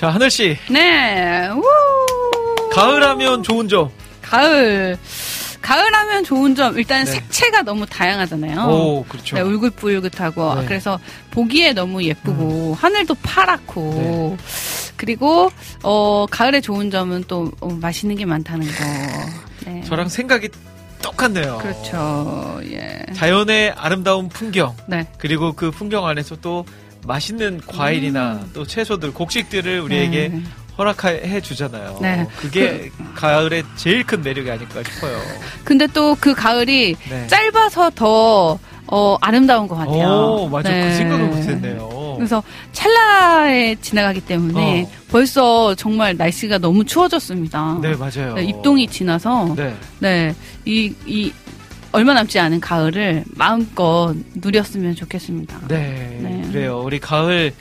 자 하늘 씨 네. 우! 가을하면 좋은 점. 가을. 가을하면 좋은 점 일단 네. 색채가 너무 다양하잖아요. 오 그렇죠. 네, 울긋불긋하고 네. 그래서 보기에 너무 예쁘고 하늘도 파랗고 네. 그리고 어 가을에 좋은 점은 또 어, 맛있는 게 많다는 거. 네. 저랑 생각이 똑같네요. 그렇죠. 예. 자연의 아름다운 풍경 네. 그리고 그 풍경 안에서 또 맛있는 과일이나 또 채소들 곡식들을 우리에게 음. 네. 허락해 주잖아요. 네. 그게 가을의 제일 큰 매력이 아닐까 싶어요. 근데 또 그 가을이 네. 짧아서 더 어, 아름다운 것 같아요. 오, 맞아. 네. 그 생각을 못했네요. 그래서 찰나에 지나가기 때문에 어. 벌써 정말 날씨가 너무 추워졌습니다. 네, 맞아요. 네, 입동이 지나서 네. 네, 이, 이, 얼마 남지 않은 가을을 마음껏 누렸으면 좋겠습니다. 네, 네. 그래요. 우리 가을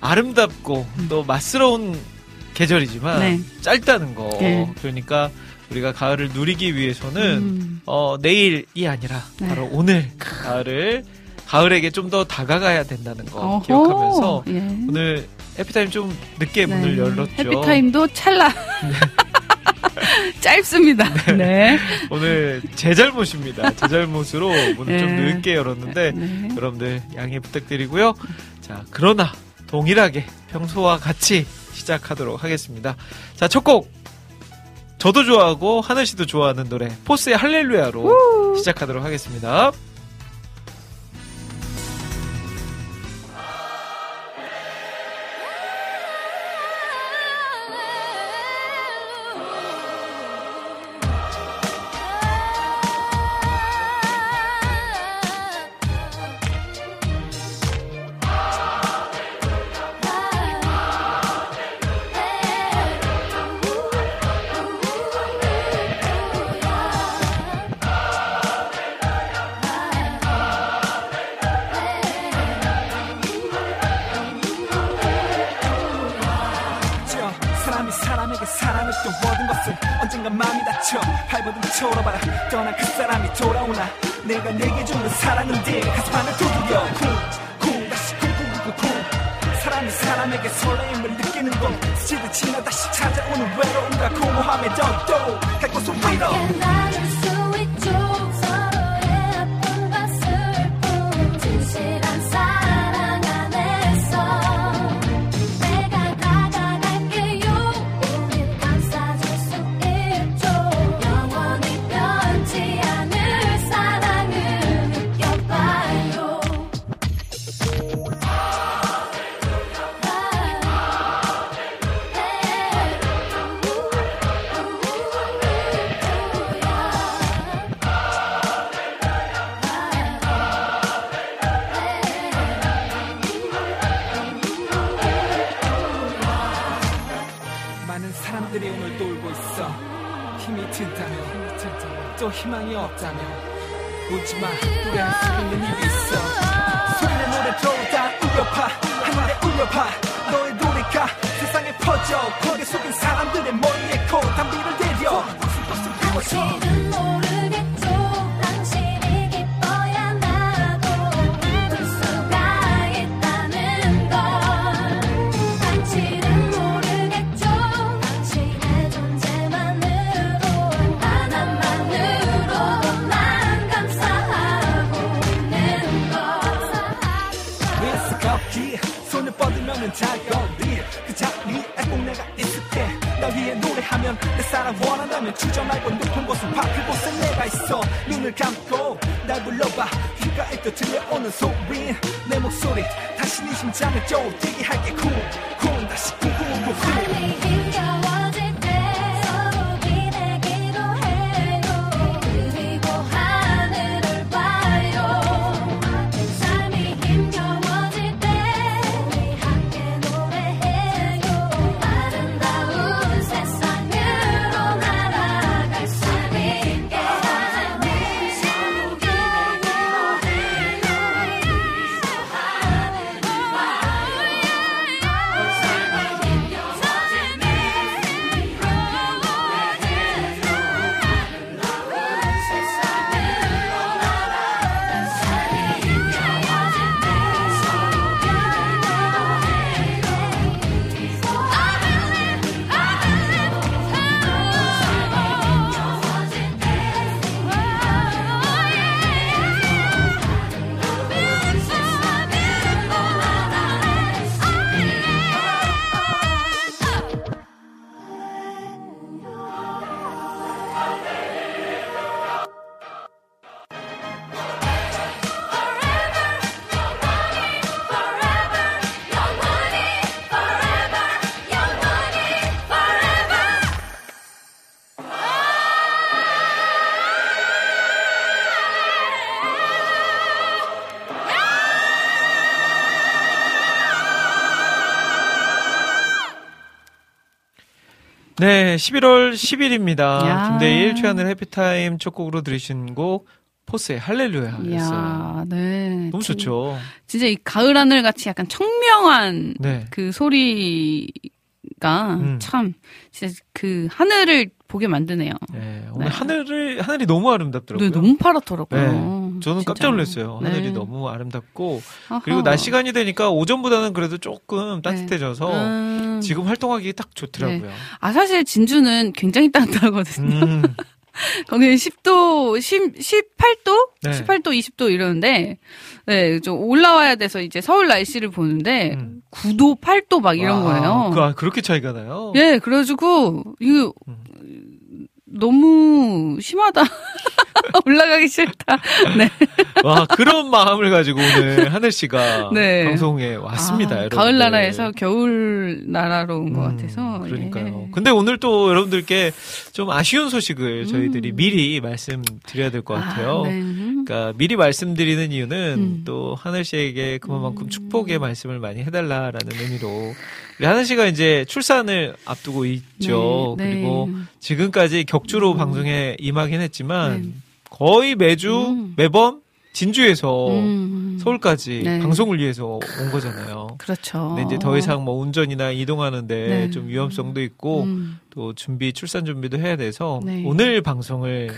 아름답고 또 맛스러운 계절이지만 네. 짧다는 거. 네. 그러니까 우리가 가을을 누리기 위해서는 음. 어, 내일이 아니라 네. 바로 오늘 가을을 가을에게 좀 더 다가가야 된다는 거 어허, 기억하면서 예. 오늘 해피타임 좀 늦게 문을 열었죠. 해피타임도 찰나. 짧습니다. 네. 오늘 제 잘못입니다. 제 잘못으로 문을 좀 네. 늦게 열었는데 네. 여러분들 양해 부탁드리고요. 자, 그러나 동일하게 평소와 같이 시작하도록 하겠습니다. 자, 첫 곡. 저도 좋아하고 하늘 씨도 좋아하는 노래 포스의 할렐루야로 시작하도록 하겠습니다. 사람이 사람에게 사랑을 또 얻은 것을 언젠가 마음이 다쳐 발버둥 쳐러봐라. 떠난 그 사람이 돌아오나 내가 내게 주는 사랑은 네 가슴 안에 두드려. 쿵쿵 다시 쿵쿵쿵쿵 사람이 사람에게 설레임을 느끼는 건 스치듯 지나 다시 찾아오는 외로움과 공허함에 더또갈 곳은 위로 없다면 노래할 수 있는 일이 있어. 소리내 노래로 다 울려파. 하늘에 울려파 나 위해 노래하면 내 사랑 원한다면 주저 말고 높은 곳은 밖을 곳에 내 눈을 감고 날 불러봐. 귓가에 또 들려오는 소리. 내 목소리 다시 네 심장을 쪼들게 할게. 쿵 네, 11월 10일입니다. 야. 김대일 최하늘 해피타임 첫 곡으로 들으신 곡 포스의 할렐루야였어요. 네. 너무 진- 좋죠. 진짜 이 가을 하늘 같이 약간 청명한 네. 그 소리가 음. 참 진짜 그 하늘을 보게 만드네요. 네, 오늘 네. 하늘을 하늘이 너무 아름답더라고요. 네, 너무 파랗더라고요. 네, 저는. 깜짝 놀랐어요. 하늘이 네. 너무 아름답고 아하. 그리고 낮 시간이 되니까 오전보다는 그래도 조금 따뜻해져서 음. 지금 활동하기 딱 좋더라고요. 아 사실 진주는 굉장히 따뜻하거든요. 음, 거기 10도, 10, 18도? 네. 18도, 20도 이러는데, 네, 좀 올라와야 돼서 이제 서울 날씨를 보는데, 음. 9도, 8도 막 이런 와, 거예요. 그, 아, 그렇게 차이가 나요? 예, 그래가지고, 이거, 음. 너무 심하다. 올라가기 싫다. 네. 와, 그런 마음을 가지고 오늘 하늘 씨가 네. 방송에 왔습니다. 아. 가을 나라에서 겨울 나라로 온것 음, 같아서. 그러니까요. 예. 근데 오늘 또 여러분들께 좀 아쉬운 소식을 음. 저희들이 미리 말씀드려야 될 것 같아요. 아, 네. 음. 그러니까 미리 말씀드리는 이유는 음. 또 하늘 씨에게 그만큼 음. 축복의 말씀을 많이 해달라라는 의미로 우리 하늘 씨가 이제 출산을 앞두고 있죠. 네, 네. 그리고 지금까지 격주로 음. 방송에 임하긴 했지만 네. 거의 매주 음. 매번 진주에서 음. 서울까지 네. 방송을 위해서 온 거잖아요. 그렇죠. 근데 이제 더 이상 뭐 운전이나 이동하는데 네. 좀 위험성도 있고 음. 또 준비 출산 준비도 해야 돼서 네. 오늘 방송을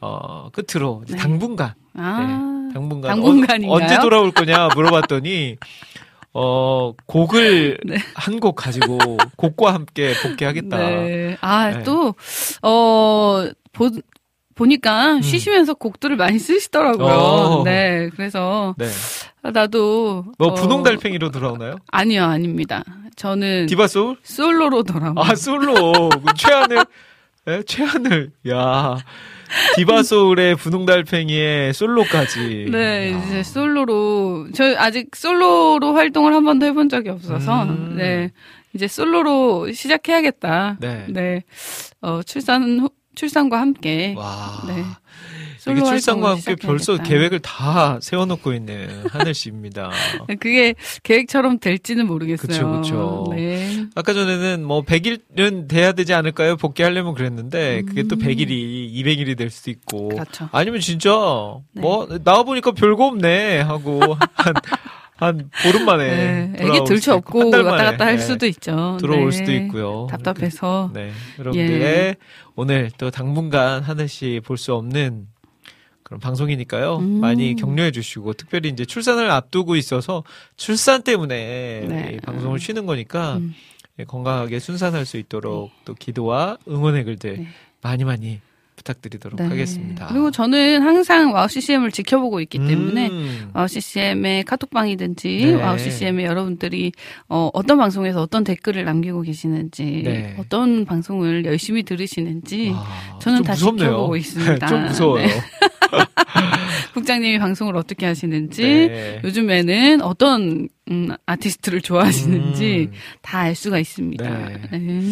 어 끝으로 네. 당분간 아. 당분간 당분간인가요? 어, 언제 돌아올 거냐 물어봤더니 어 곡을 네. 한곡 가지고 곡과 함께 복귀하겠다. 네. 아, 네. 또, 어, 보, 보니까 쉬시면서 곡들을 많이 쓰시더라고요. 음. 어. 네. 그래서, 네. 아, 나도. 뭐 어, 분홍 달팽이로 돌아오나요? 아니요, 아닙니다. 저는 디바 소울? 솔로로 돌아옵니다. 아 솔로 그 최하늘 예? 최하늘 야 디바 소울의 분홍 달팽이의 솔로까지. 네, 야. 이제 솔로로, 저 아직 솔로로 활동을 한 번도 해본 적이 없어서, 음. 네. 이제 솔로로 시작해야겠다. 네. 어, 출산, 후- 출산과 함께. 와. 네. 이게 솔로 출산과 함께 벌써. 계획을 다 세워놓고 있는 하늘 씨입니다. 그게 계획처럼 될지는 모르겠어요. 그쵸, 그쵸. 네. 아까 전에는 뭐 100일은 돼야 되지 않을까요? 복귀하려면 그랬는데 그게 또 100일이 200일이 될 수도 있고 음. 그렇죠. 아니면 진짜 네. 뭐 나와 보니까 별거 없네 하고 한 한 보름 만에 네. 애기 들쳐 없고 왔다 갔다 할 네, 수도 있죠. 들어올 네. 수도 있고요. 답답해서. 네, 여러분들의 예. 오늘 또 당분간 하늘 씨 볼 수 없는 그런 방송이니까요. 음. 많이 격려해 주시고 특별히 이제 출산을 앞두고 있어서 출산 때문에 네. 이 방송을 쉬는 거니까 음. 예, 건강하게 순산할 수 있도록 또 기도와 응원의 글들 네. 많이 많이 부탁드리도록 네. 하겠습니다. 그리고 저는 항상 WOW CCM을 지켜보고 있기 때문에 음. WOW CCM의 카톡방이든지 네. WOW CCM의 여러분들이 어, 어떤 방송에서 어떤 댓글을 남기고 계시는지 네. 어떤 방송을 열심히 들으시는지 아, 저는 좀 다 무섭네요. 지켜보고 있습니다. 좀 무서워요. 네. 국장님이 방송을 어떻게 하시는지, 네. 요즘에는 어떤 음, 아티스트를 좋아하시는지 음. 다 알 수가 있습니다. 네. 네.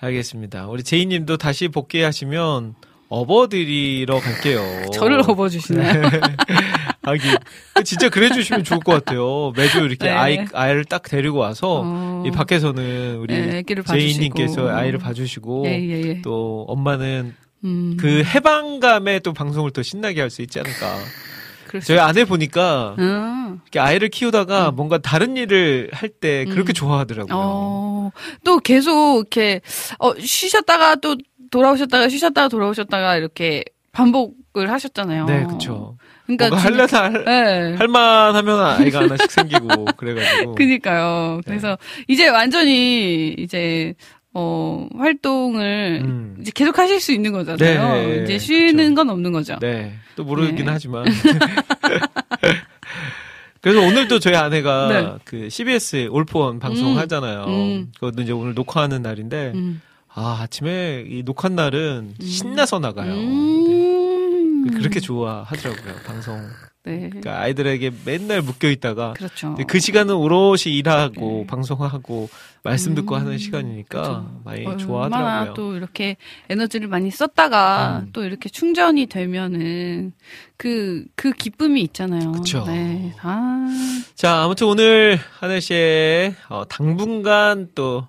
알겠습니다. 우리 제이님도 다시 복귀하시면 업어드리러 갈게요. 저를 업어주시나요? 하긴 진짜 그래주시면 좋을 것 같아요. 매주 이렇게 네. 아이 아이를 딱 데리고 와서 어. 이 밖에서는 우리 네. 제이님께서 아이를 봐주시고 예, 예, 예. 또 엄마는 음, 그 해방감에 또 방송을 더 신나게 할 수 있지 않을까. 저희 아내 보니까 음. 이렇게 아이를 키우다가 뭔가 다른 일을 할 때 그렇게 음. 좋아하더라고요. 어, 또 계속 이렇게 어, 쉬셨다가 또 돌아오셨다가 쉬셨다가 돌아오셨다가 이렇게 반복을 하셨잖아요. 네, 그쵸. 그러니까 할려다 할, 네. 할만 하면 아이가 하나씩 생기고 그래가지고. 그니까요. 그래서 이제 완전히 이제 어 활동을 음. 이제 계속 하실 수 있는 거잖아요. 네, 이제 쉬는 그쵸. 건 없는 거죠. 네. 또 모르긴 네. 하지만. 그래서 오늘도 저희 아내가 네. 그 CBS 올포원 방송 음. 하잖아요. 음. 그것도 이제 오늘 녹화하는 날인데, 음. 아, 아침에 이 녹화 날은 신나서 나가요. 음. 네. 그렇게 좋아하더라고요, 방송. 네. 그러니까 아이들에게 맨날 묶여 있다가 그렇죠. 그 시간은 오롯이 일하고 네. 방송하고 말씀 듣고 음, 하는 시간이니까 그렇죠. 많이 얼마나 좋아하더라고요. 또 이렇게 에너지를 많이 썼다가 음. 또 이렇게 충전이 되면은 그, 그 기쁨이 있잖아요. 그쵸. 네. 아. 자, 아무튼 오늘 하늘 씨의 어, 당분간 또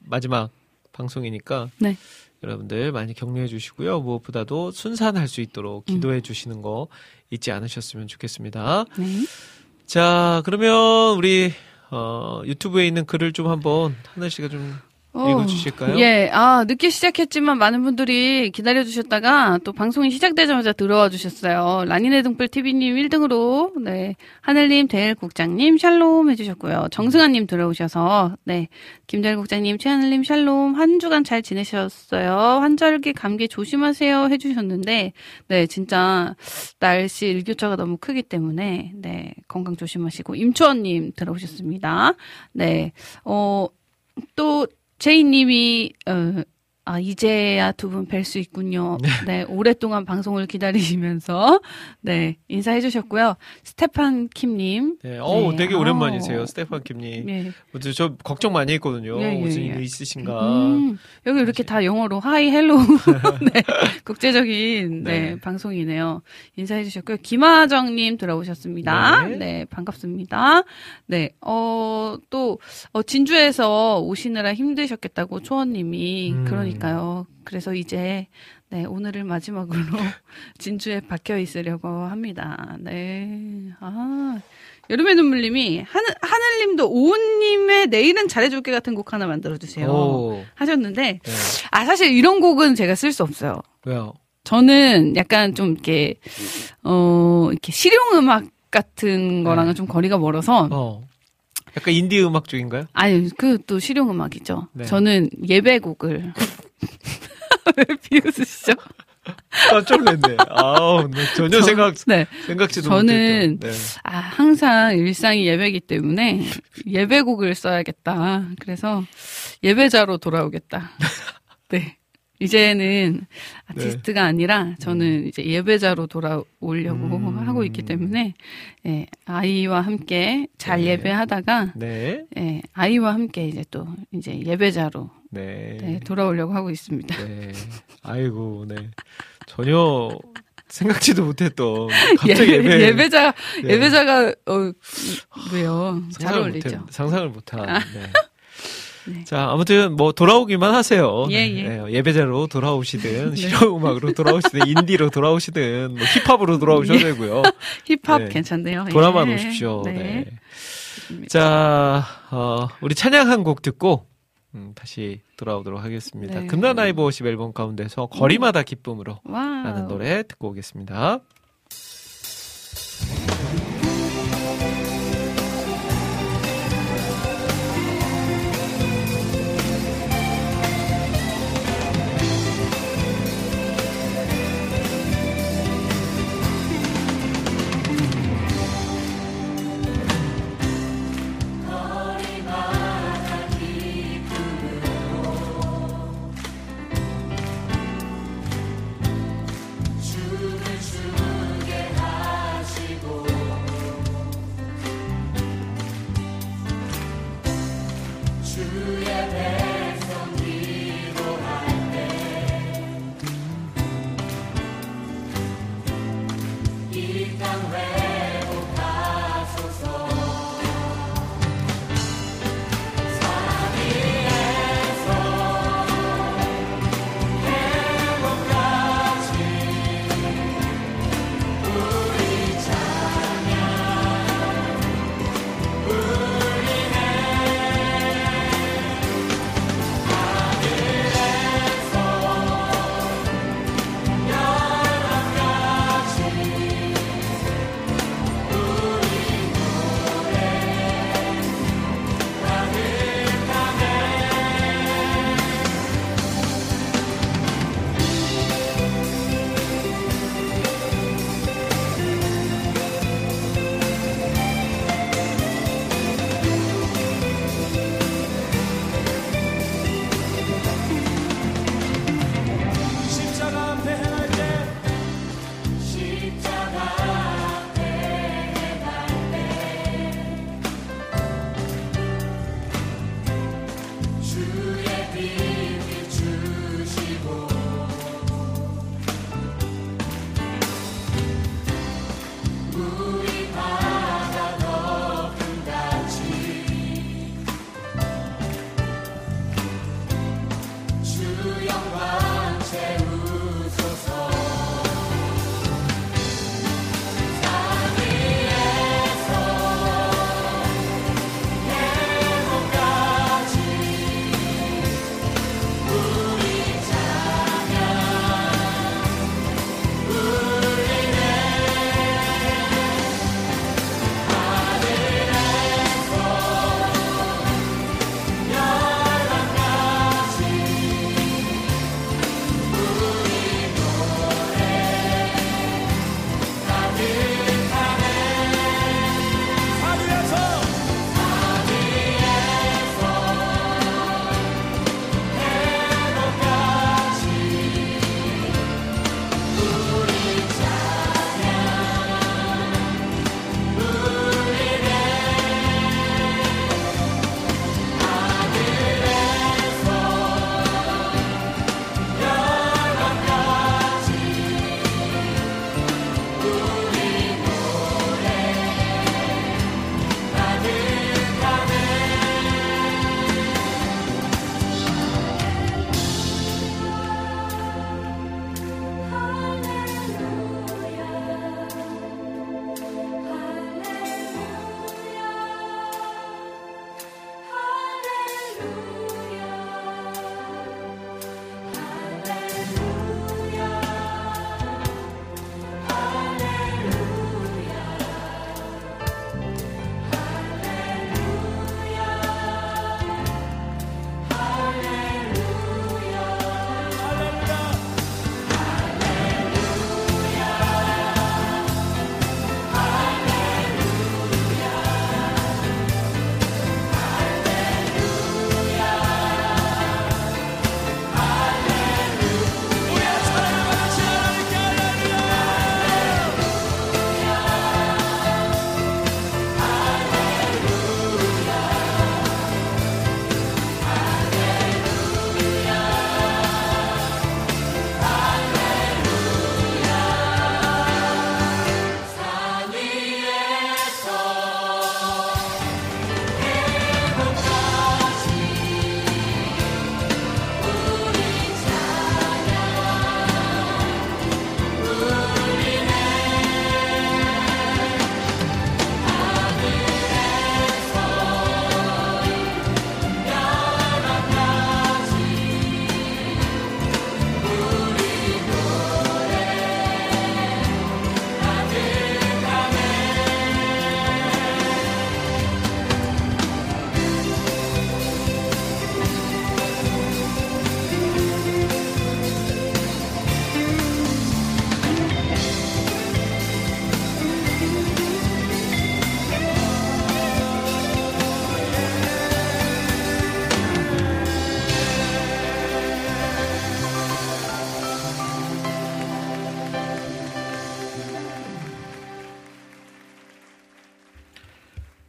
마지막 방송이니까 네. 여러분들 많이 격려해 주시고요. 무엇보다도 순산할 수 있도록 음. 기도해 주시는 거 잊지 않으셨으면 좋겠습니다. 네. 자, 그러면 우리 어, 유튜브에 있는 글을 좀 한번 하늘 씨가 좀 어, 읽어주실까요? 예, 아, 늦게 시작했지만 많은 분들이 기다려주셨다가 또 방송이 시작되자마자 들어와 주셨어요. 라니네 등불 TV님 1등으로, 네. 하늘님, 대일 국장님, 샬롬 해주셨고요. 정승아님 들어오셔서, 네. 김대일 국장님, 최하늘님, 샬롬, 한 주간 잘 지내셨어요. 환절기 감기 조심하세요 해주셨는데, 네, 진짜 날씨 일교차가 너무 크기 때문에, 네. 건강 조심하시고, 임초원님 들어오셨습니다. 네. 어, 또, 제이님이 어, 아 이제야 두 분 뵐 수 있군요. 네. 오랫동안 방송을 기다리시면서 네 인사해 주셨고요. 스테판 킴님, 네, 어우, 네. 되게 오랜만이세요, 아우. 스테판 김님. 예. 저, 저 걱정 많이 했거든요. 예, 예, 무슨 예. 일 있으신가. 음, 여기 이렇게 다 영어로 hi hello 네, 국제적인 네, 네. 방송이네요. 인사해 주셨고요. 김하정님 들어오셨습니다. 네. 네. 반갑습니다. 네, 어, 또, 어, 진주에서 오시느라 힘드셨겠다고 초원님이 음. 그러니까요. 그래서 이제 네, 오늘을 마지막으로 진주에 박혀 있으려고 합니다. 네. 아, 여름의 눈물님이 하늘, 하늘님도 오은님의 내일은 잘해줄게 같은 곡 하나 만들어주세요. 오, 하셨는데, 네. 아, 사실 이런 곡은 제가 쓸 수 없어요. 왜요? 저는 약간 좀 이렇게, 어, 이렇게 실용음악 같은 거랑은 좀 거리가 멀어서, 어. 약간 인디 음악 쪽인가요? 아니, 그 또 실용음악이죠. 네. 저는 예배곡을. 왜 비웃으시죠? 깜짝 놀랐네. 아우, 네, 전혀 저- 생각, 네. 생각지도 저는 못했던. 네. 아, 항상 일상이 예배기 때문에 예배곡을 써야겠다. 그래서 예배자로 돌아오겠다. 네. 이제는 아티스트가 아니라 저는 이제 예배자로 돌아오려고 음. 하고 있기 때문에 예, 아이와 함께 잘 네. 예배하다가 네. 예, 아이와 함께 이제 또 이제 예배자로 네. 네, 돌아오려고 하고 있습니다. 네. 아이고, 네. 전혀 생각지도 못했던 갑자기 예배. 예배자 네. 예배자가 어 왜요? 잘 어울리죠. 상상을 못한. 네. 네. 자, 아무튼 뭐 돌아오기만 하세요. 예, 네. 예. 네, 예배자로 돌아오시든 실용 음악으로 돌아오시든 인디로 돌아오시든 뭐 힙합으로 돌아오셔도 되고요. 힙합 네. 괜찮네요. 돌아만 예. 오십시오. 네. 네. 자, 어, 우리 찬양 한 곡 듣고 음, 다시 돌아오도록 하겠습니다. 네. 50 앨범 가운데서 거리마다 기쁨으로 와. 라는 노래 듣고 오겠습니다.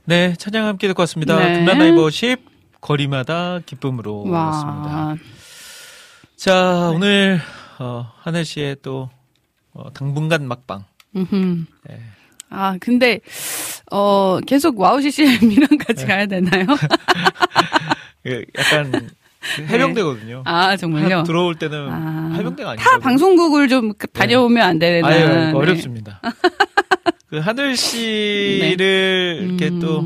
네, 찬양 함께 듣고 왔습니다. 네. 금란 10 거리마다 기쁨으로 왔습니다. 와. 자, 오늘 어, 하늘 씨의 또 어, 당분간 막방. 음흠. 예. 아, 근데, 어, 계속 WOW CCM이랑 같이 네. 가야 되나요? 예, 약간 해병대거든요. 아, 정말요? 들어올 때는 아, 해병대가 아니고 타 방송국을 좀 그- 다녀오면 안 되나. 아유, 네. 어렵습니다. 그 하늘 씨를 이렇게 음. 또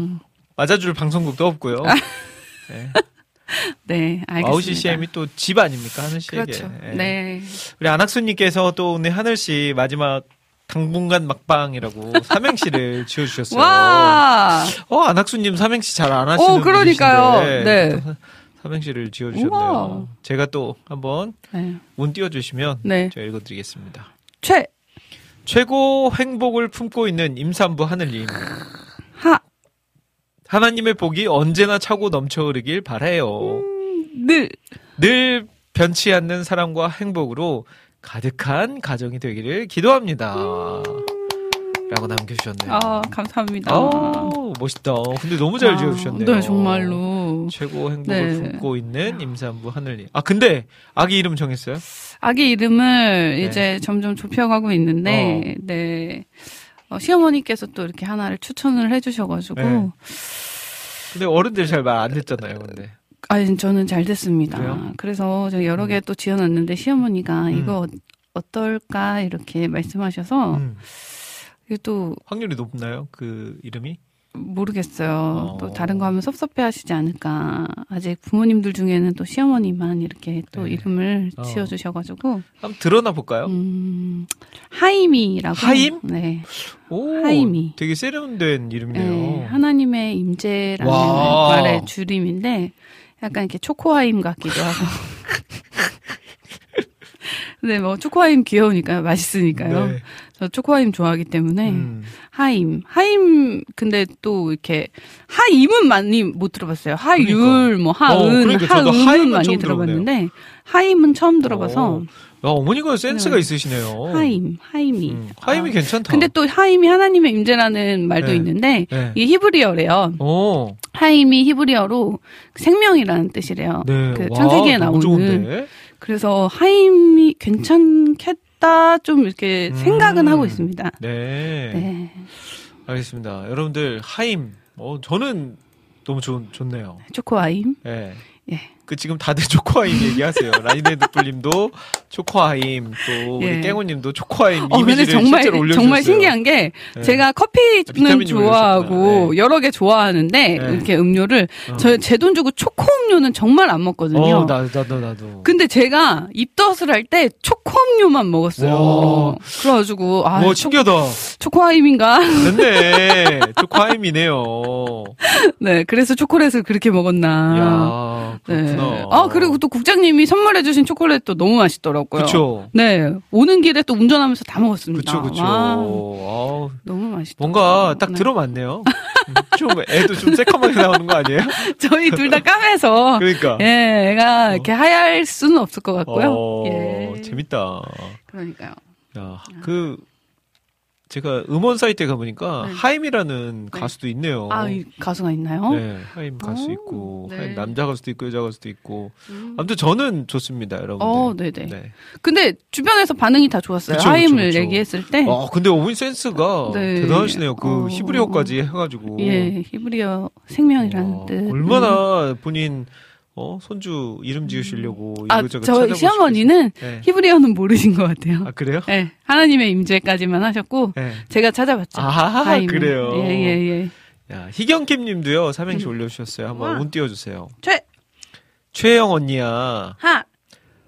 맞아줄 방송국도 없고요. 네. 네, 알겠습니다. WOW CCM이 또 집 아닙니까 하늘 씨에게. 그렇죠. 예. 네. 우리 안학수님께서 또 오늘 하늘 씨 마지막 당분간 막방이라고 삼행시를 지어주셨어요. 와! 어 안학수님 삼행시 잘 안 하시는 어, 그러니까요. 분이신데 네. 또 삼행시를 지어주셨네요. 우와. 제가 또 한번 네. 운 띄워주시면 네. 제가 읽어드리겠습니다. 최, 최고 행복을 품고 있는 임산부 하늘님. 하, 하나님의 복이 언제나 차고 넘쳐 흐르길 바라요. 늘. 늘 변치 않는 사랑과 행복으로 가득한 가정이 되기를 기도합니다. 라고 남겨주셨네요. 아, 감사합니다. 아, 멋있다. 근데 너무 잘 아, 지어주셨네요. 네, 정말로. 최고 행복을 네. 품고 있는 임산부 하늘님. 아, 근데 아기 이름 정했어요? 아기 이름을 네. 이제 점점 좁혀가고 있는데, 네. 어, 시어머니께서 또 이렇게 하나를 추천을 해주셔가지고, 네. 근데 어른들 잘 말 안 듣잖아요, 근데. 아니, 저는 잘 됐습니다. 그래요? 그래서 제가 여러 개또 지어놨는데, 시어머니가 음. 이거 어떨까, 이렇게 말씀하셔서, 음. 이게 또 확률이 높나요? 그 이름이? 모르겠어요. 어. 또 다른 거 하면 섭섭해 하시지 않을까. 아직 부모님들 중에는 또 시어머니만 이렇게 또 네. 이름을 어. 지어주셔가지고, 한번 드러나 볼까요? 음, 하임이라고. 하임? 네. 오, 하임이. 되게 세련된 이름이네요. 네, 하나님의 임재라는 와. 말의 줄임인데 약간 이렇게 초코하임 같기도 하고. 근데 뭐 초코하임 귀여우니까 맛있으니까요. 네. 저 초코하임 좋아하기 때문에 음. 하임, 하임 근데 또 이렇게 하임은 많이 못 들어봤어요. 하율, 그러니까. 뭐 하은, 어, 그러니까 하음은 많이 들어봤는데 하임은 처음 들어봐서 어. 야, 어머니가 센스가 네. 있으시네요. 하임, 하임이. 음, 하임이 아, 괜찮다. 근데 또 하임이 하나님의 임재라는 말도 네. 있는데 네. 이게 히브리어래요. 오, 하임이 히브리어로 생명이라는 뜻이래요. 네. 그 와, 창세기에 나오는. 좋은데? 그래서 하임이 괜찮겠 다 좀 이렇게 음. 생각은 하고 있습니다. 네. 네. 알겠습니다. 여러분들, 하임. 어, 저는 너무 좋, 좋네요. 초코 하임. 예. 예. 그 지금 다들 초코하임 얘기하세요. 라이네드불님도 초코하임, 또 우리 예. 깽호님도 초코하임 어, 근데 이미지를 정말, 실제로 올려주셨어요. 정말 신기한 게, 네. 제가 커피는 비타민이 좋아하고. 네. 여러 개 좋아하는데, 네. 이렇게 음료를, 어. 저, 제돈 주고 초코 음료는 정말 안 먹거든요. 어, 나, 나도, 나도. 근데 제가 입덧을 할 때 초코 음료만 먹었어요. 와. 그래가지고, 아, 와, 초, 신기하다. 초코하임인가? 됐네. 초코하임이네요. 네, 그래서 초콜릿을 그렇게 먹었나. 야. 네. 아, 그리고 또 국장님이 선물해주신 초콜릿도 너무 맛있더라고요. 그쵸. 네. 오는 길에 또 운전하면서 다 먹었습니다. 그쵸, 그쵸. 와, 아우, 너무 맛있다. 뭔가 딱 들어맞네요. 음, 좀 애도 좀 새까맣게 나오는 거 아니에요? 저희 둘 다 까매서. 그러니까. 예, 애가 이렇게 하얄 수는 없을 것 같고요. 어, 예. 재밌다. 그러니까요. 야, 그 제가 음원 사이트에 가보니까 네. 하임이라는 네. 가수도 있네요. 아, 이 가수가 있나요? 네, 하임 가수 오, 있고, 네. 하임 남자 가수도 있고, 여자 가수도 있고. 음. 아무튼 저는 좋습니다, 여러분들. 어, 네네. 네. 근데 주변에서 반응이 다 좋았어요. 그쵸, 하임을 그쵸, 그쵸. 얘기했을 때. 아, 근데 어머니 센스가 네. 대단하시네요. 그 어. 히브리어까지 해가지고. 예, 히브리어 생명이라는 와, 뜻. 음. 얼마나 본인 어 손주 이름 지으시려고 아, 이거저거 저 시어머니는 네. 히브리어는 모르신 것 같아요. 아 그래요? 네, 하나님의 임재까지만 하셨고 네. 제가 찾아봤죠. 아 하임을. 그래요. 예, 예, 예. 야 희경킴 님도요 삼행시 올려 주셨어요. 한번 우와. 운 띄워 주세요. 최, 최영 언니야, 하,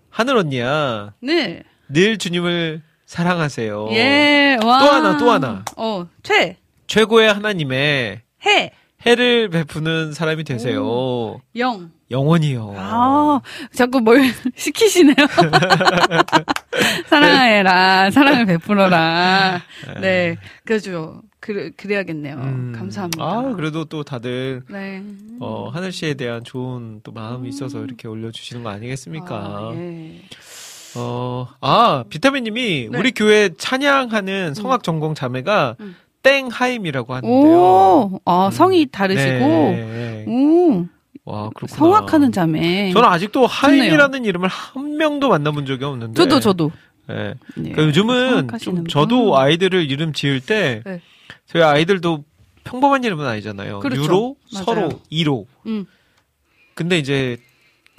하늘 언니야, 늘. 늘 주님을 사랑하세요. 예, 와. 또 하나, 또 하나. 어, 최, 최고의 하나님의 해, 해를 베푸는 사람이 되세요. 영. 영원히요. 아, 자꾸 뭘 시키시네요. 사랑해라, 사랑을 베풀어라. 네, 그죠. 그, 그래야겠네요. 음. 감사합니다. 아 그래도 또 다들 네. 어, 하늘 씨에 대한 좋은 또 마음이 있어서 이렇게 올려주시는 거 아니겠습니까? 아, 예. 어, 아, 비타민 님이 네. 우리 교회 찬양하는 성악 전공 자매가 음. 땡하임이라고 하는데요. 오, 아, 성이 다르시고, 네. 오, 와, 그렇구나. 성악하는 자매. 저는 아직도 하임이라는 이름을 한 명도 만나본 적이 없는데. 저도, 저도. 네. 네. 그러니까 요즘은 좀 분. 저도 아이들을 이름 지을 때 네. 저희 아이들도 평범한 이름은 아니잖아요. 그렇죠. 유로, 맞아요. 서로, 이로. 음. 근데 이제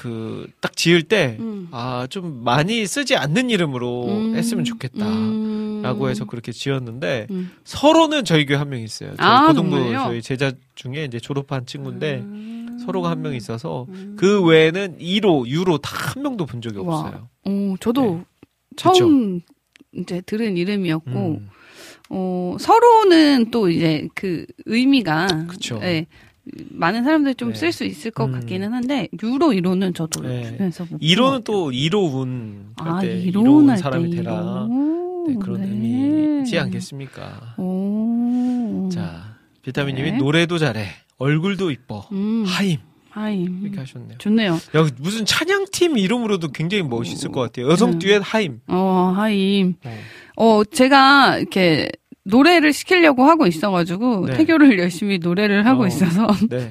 그 딱 지을 때 음. 아, 좀 많이 쓰지 않는 이름으로 음. 했으면 좋겠다. 음. 라고 해서 그렇게 지었는데 음. 서로는 저희 교회 한 명 있어요. 저희 아, 고등부 정말요? 저희 제자 중에 이제 졸업한 친구인데 음. 서로가 한 명 있어서 음. 그 외에는 2로, 유로 다 한 명도 본 적이 와. 없어요. 어, 저도 네. 처음 이제 들은 이름이었고 음. 어, 서로는 또 이제 그 의미가 그쵸. 예, 많은 사람들이 좀 네. 쓸수 있을 것 음. 같기는 한데 유로 이로는 저도 네. 주변에서 못 2로는 또 이로운 아, 이로운 이로운 사람이 되라. 이로. 네, 그런 네. 의미지 않겠습니까? 오. 자, 비타민님이 네. 노래도 잘해. 얼굴도 이뻐. 음. 하임. 하임. 이렇게 하셨네요. 좋네요. 야, 무슨 찬양팀 이름으로도 굉장히 멋있을 것 같아요. 여성 음. 듀엣 하임. 어, 하임. 어. 어, 제가 이렇게 노래를 시키려고 하고 있어가지고 네. 태교를 열심히 노래를 하고 어. 있어서 네.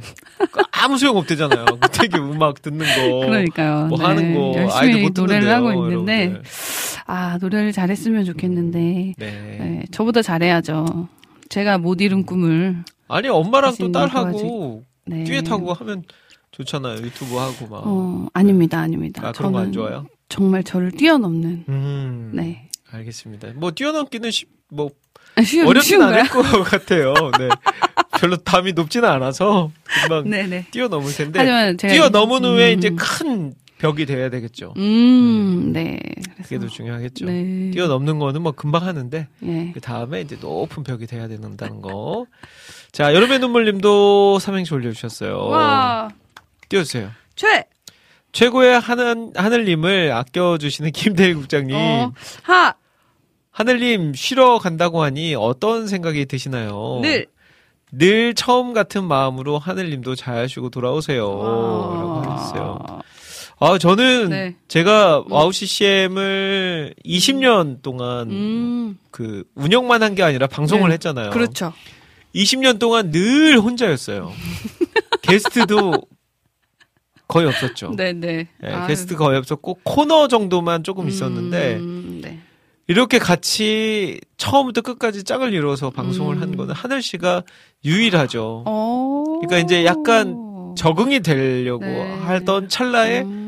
그 아무 소용 없대잖아요. 그 되게 음악 듣는 거. 그러니까요. 뭐 네. 하는 거 열심히 못 노래를 듣는데요, 하고 있는데 여러분들. 아 노래를 잘했으면 좋겠는데 네. 네, 저보다 잘해야죠. 제가 못 이룬 꿈을 아니 엄마랑 또 딸하고 네. 듀엣하고 하면 좋잖아요. 유튜브 하고 막. 어 아닙니다, 아닙니다. 아 그런 거 안 좋아요? 정말 저를 뛰어넘는 음. 네 알겠습니다. 뭐 뛰어넘기는 쉽, 뭐 아, 쉬운 어렵진? 않을 것 같아요. 네. 별로 담이 높지는 않아서 금방 네네. 뛰어넘을 텐데 하지만 제가 뛰어넘은 후에 음, 이제 큰 벽이 돼야 되겠죠. 음, 네. 그래서 그게 더 중요하겠죠. 네. 뛰어넘는 거는 뭐 금방 하는데 예. 그 다음에 이제 높은 벽이 돼야 된다는 거. 자, 여름의 눈물님도 삼행시 올려주셨어요. 와 띄워주세요. 최. 최고의 하늘, 하늘님을 아껴주시는 김대리 국장님. 어, 하. 하늘님 쉬러 간다고 하니 어떤 생각이 드시나요? 늘. 늘 처음 같은 마음으로 하늘님도 잘 쉬고 돌아오세요. 와. 라고 하셨어요. 아, 저는 네. 제가 WOW CCM을 20년 동안 음. 그 운영만 한 게 아니라 방송을 네. 했잖아요. 그렇죠. 20년 동안 늘 혼자였어요. 게스트도 거의 없었죠. 네, 네. 예, 아유. 게스트 거의 없었고 코너 정도만 조금 있었는데 음, 네. 이렇게 같이 처음부터 끝까지 짝을 이뤄서 방송을 음. 한 거는 하늘 씨가 유일하죠. 어. 그러니까 이제 약간 적응이 되려고 네. 하던 찰나에 음.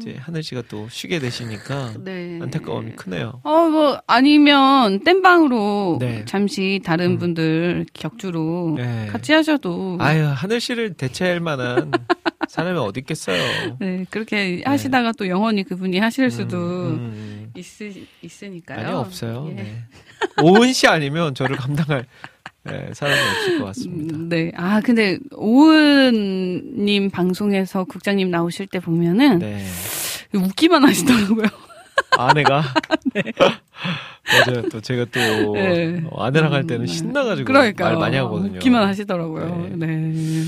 이제 하늘 씨가 또 쉬게 되시니까 네. 안타까움이 크네요. 어, 뭐, 아니면, 땜방으로, 네. 잠시 다른 음. 분들 격주로 네. 같이 하셔도. 아유 하늘 씨를 대체할 만한 사람이 어디 있겠어요. 네, 그렇게 하시다가 또 영원히 그분이 하실 수도 음, 음. 있으, 있으니까요. 아니 없어요. 예. 네. 오은 씨 아니면 저를 감당할 네, 사람이 없을 것 같습니다. 음, 네. 아, 근데, 오은님 방송에서 국장님 나오실 때 보면은, 네. 웃기만 하시더라고요. 아내가 맞아요. 또 제가 또 네. 어, 아내랑 할 때는 음, 신나가지고 그러니까요. 말 많이 하거든요. 웃기만 하시더라고요. 네. 네.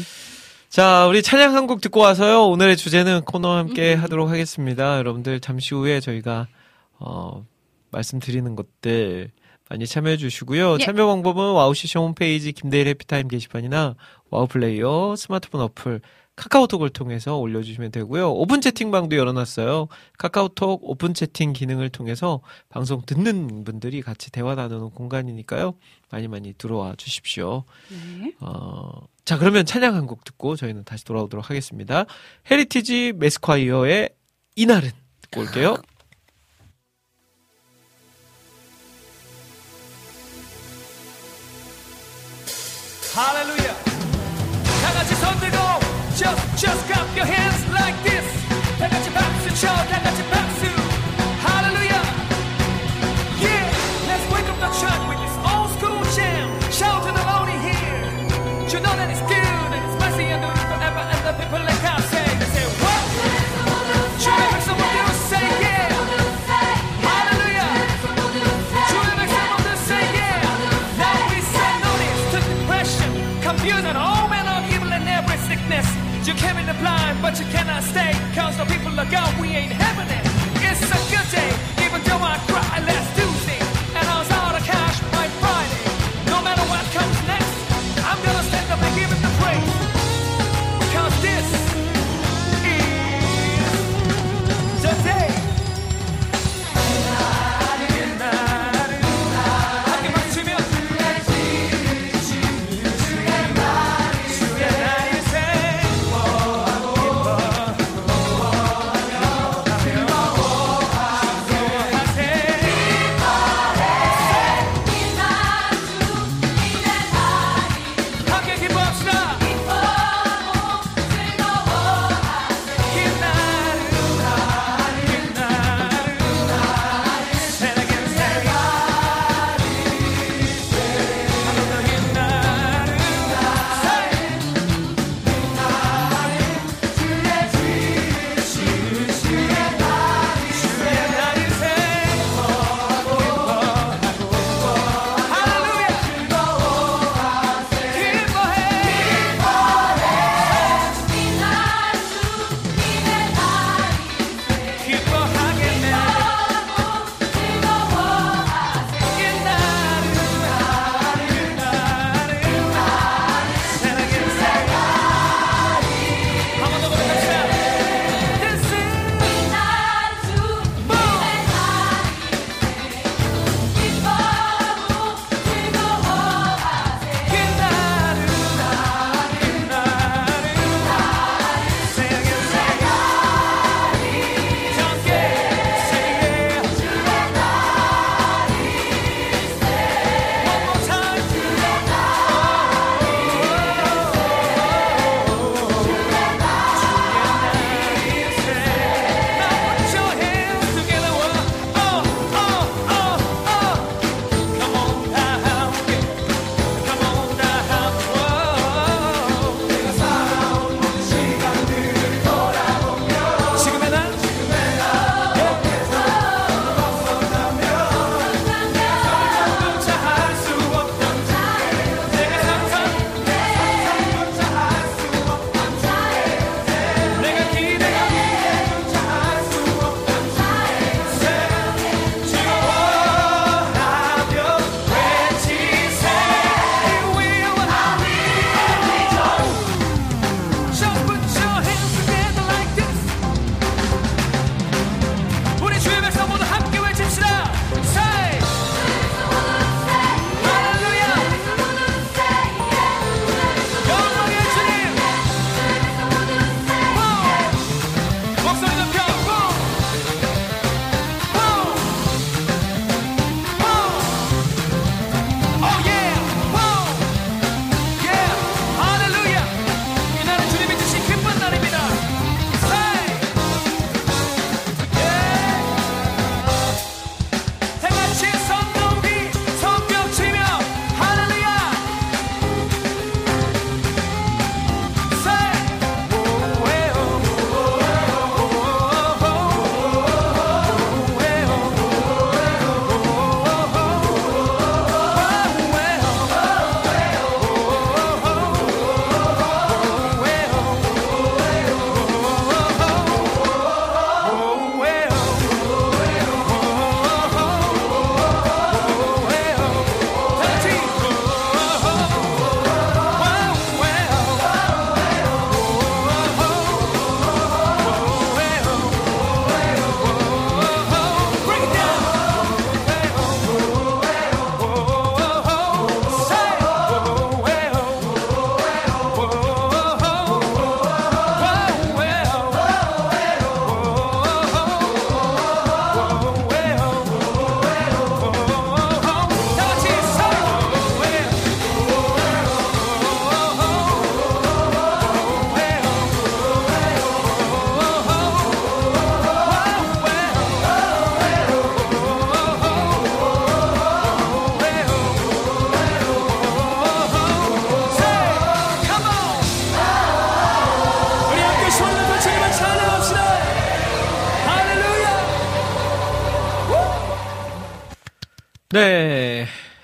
자, 우리 찬양 한 곡 듣고 와서요. 오늘의 주제는 코너 함께 음. 하도록 하겠습니다. 여러분들 잠시 후에 저희가 어, 말씀드리는 것들 많이 참여해 주시고요. 예. 참여 방법은 WOW CCM 홈페이지 김대일 해피타임 게시판이나 WOW Player 스마트폰 어플 카카오톡을 통해서 올려주시면 되고요. 오픈 채팅방도 열어놨어요. 카카오톡 오픈 채팅 기능을 통해서 방송 듣는 분들이 같이 대화 나누는 공간이니까요. 많이 많이 들어와 주십시오. 네. 어, 자, 그러면 찬양 한 곡 듣고 저희는 다시 돌아오도록 하겠습니다. Heritage Mass Choir의 이날은 듣고 올게요. 할렐루야 다 같이 손 들고 just just clap your hands like this 다 같이 박수 쳐다 같이 박수 할렐루야 yeah let's wake up the church with this old school jam shout to the Lord in here you know that it's but you cannot stay Cause the people are gone, we ain't having it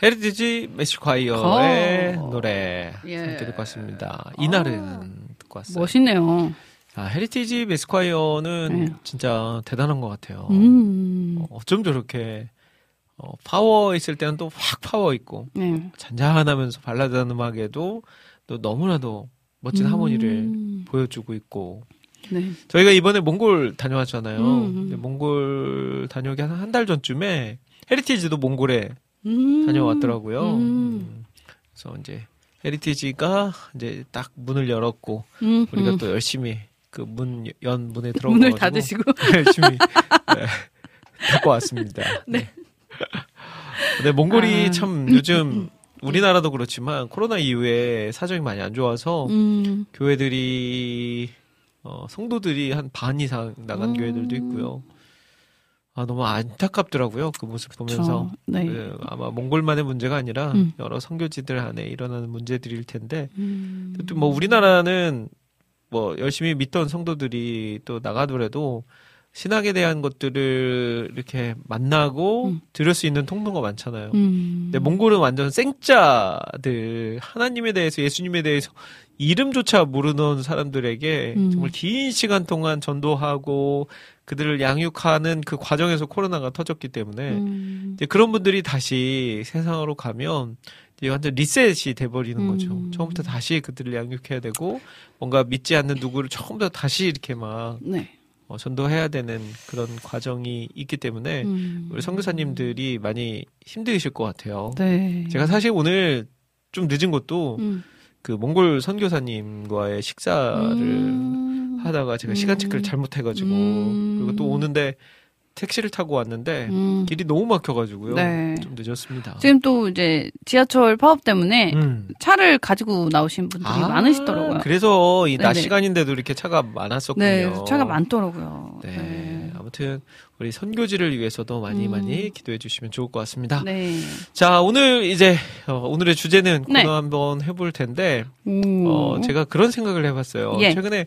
Heritage Mass Choir의 거. 노래 예. 함께 듣고 왔습니다. 이날은 듣고 왔어요. 멋있네요. 아, Heritage Mass Choir는 네. 진짜 대단한 것 같아요. 음. 어, 어쩜 저렇게 어, 파워 있을 때는 또 확 파워 있고 네. 잔잔하면서 발라드 음악에도 또 너무나도 멋진 하모니를 음. 보여주고 있고 네. 저희가 이번에 몽골 다녀왔잖아요. 음. 몽골 다녀오기 한 한 달 전쯤에 Heritage도 몽골에 음. 다녀왔더라고요. 음. 음, 그래서 이제 Heritage가 이제 딱 문을 열었고 음. 우리가 음. 또 열심히 그 문 연 문에 들어가 문을 닫으시고. 열심히 네, 닫고 왔습니다. 네. 네, 몽골이 아. 참 요즘 우리나라도 그렇지만 코로나 이후에 사정이 많이 안 좋아서 음. 교회들이 어, 성도들이 한 반 이상 나간 음. 교회들도 있고요. 아 너무 안타깝더라고요 그 모습 보면서 저, 네. 네, 아마 몽골만의 문제가 아니라 음. 여러 선교지들 안에 일어나는 문제들일 텐데 음. 또뭐 우리나라는 뭐 열심히 믿던 성도들이 또 나가더라도 신학에 대한 것들을 이렇게 만나고 음. 들을 수 있는 통로가 많잖아요. 음. 근데 몽골은 완전 생짜들 하나님에 대해서 예수님에 대해서 이름조차 모르는 사람들에게 음. 정말 긴 시간 동안 전도하고 그들을 양육하는 그 과정에서 코로나가 터졌기 때문에 음. 이제 그런 분들이 다시 세상으로 가면 이제 완전 리셋이 돼버리는 거죠. 음. 처음부터 다시 그들을 양육해야 되고 뭔가 믿지 않는 누구를 처음부터 다시 이렇게 막 네. 어, 전도해야 되는 그런 과정이 있기 때문에 음. 우리 선교사님들이 많이 힘드실 것 같아요. 네. 제가 사실 오늘 좀 늦은 것도 음. 그 몽골 선교사님과의 식사를 음. 하다가 제가 음. 시간 체크를 잘못해가지고 음. 그리고 또 오는데 택시를 타고 왔는데 음. 길이 너무 막혀가지고요. 네. 좀 늦었습니다. 지금 또 이제 지하철 파업 때문에 음. 차를 가지고 나오신 분들이 아, 많으시더라고요. 그래서 이 낮. 시간인데도 이렇게 차가 많았었군요. 네, 차가 많더라고요. 네. 아무튼 우리 선교지를 위해서도 많이 음. 많이 기도해 주시면 좋을 것 같습니다. 네. 자, 오늘 이제 어, 오늘의 주제는 네. 코너 한번 해볼 텐데 오. 어, 제가 그런 생각을 해봤어요. 예. 최근에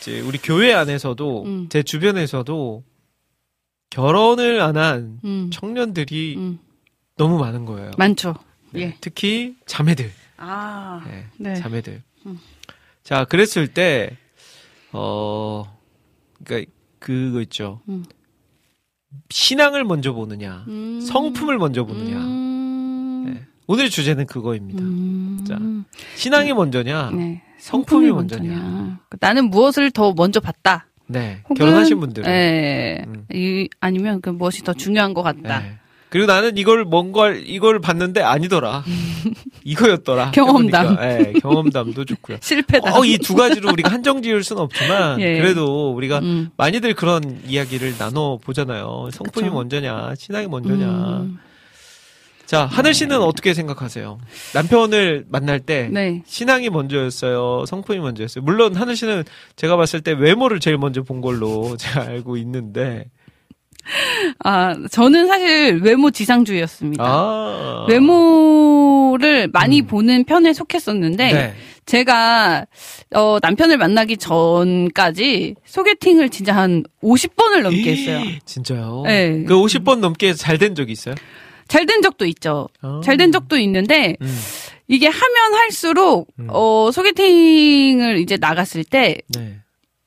이제 우리 교회 안에서도 음. 제 주변에서도 결혼을 안한 음. 청년들이 음. 너무 많은 거예요. 많죠. 네, 예. 특히 자매들. 아. 네, 네. 자매들. 음. 자, 그랬을 때, 어, 그니까, 그거 있죠. 음. 신앙을 먼저 보느냐, 음. 성품을 먼저 보느냐. 음. 네. 오늘 주제는 그거입니다. 음. 자, 신앙이 먼저냐, 네. 성품이 성품이 먼저냐. 먼저냐. 나는 무엇을 더 먼저 봤다. 네. 혹은, 결혼하신 분들은. 네. 음. 이, 아니면 그 무엇이 더 중요한 것 같다. 네. 그리고 나는 이걸 뭔가 이걸 봤는데 아니더라. 이거였더라. 경험담. 네, 경험담도 좋고요. 실패다. 어, 이 두 가지로 우리가 한정 지을 수는 없지만 예. 그래도 우리가 음. 많이들 그런 이야기를 나눠 보잖아요. 성품이 그쵸. 먼저냐, 신앙이 먼저냐. 음. 자, 하늘 씨는 어떻게 생각하세요? 남편을 만날 때 네. 신앙이 먼저였어요, 성품이 먼저였어요. 물론 하늘 씨는 제가 봤을 때 외모를 제일 먼저 본 걸로 제가 알고 있는데, 아, 저는 사실 외모 지상주의였습니다. 아, 외모를 많이 음. 보는 편에 속했었는데 네. 제가 어 남편을 만나기 전까지 소개팅을 진짜 한 50번을 넘게 했어요. 진짜요? 네. 그 50번 넘게 잘 된 적이 있어요? 잘 된 적도 있죠. 아. 잘된 적도 있는데 음, 이게 하면 할수록 음. 어 소개팅을 이제 나갔을 때 네.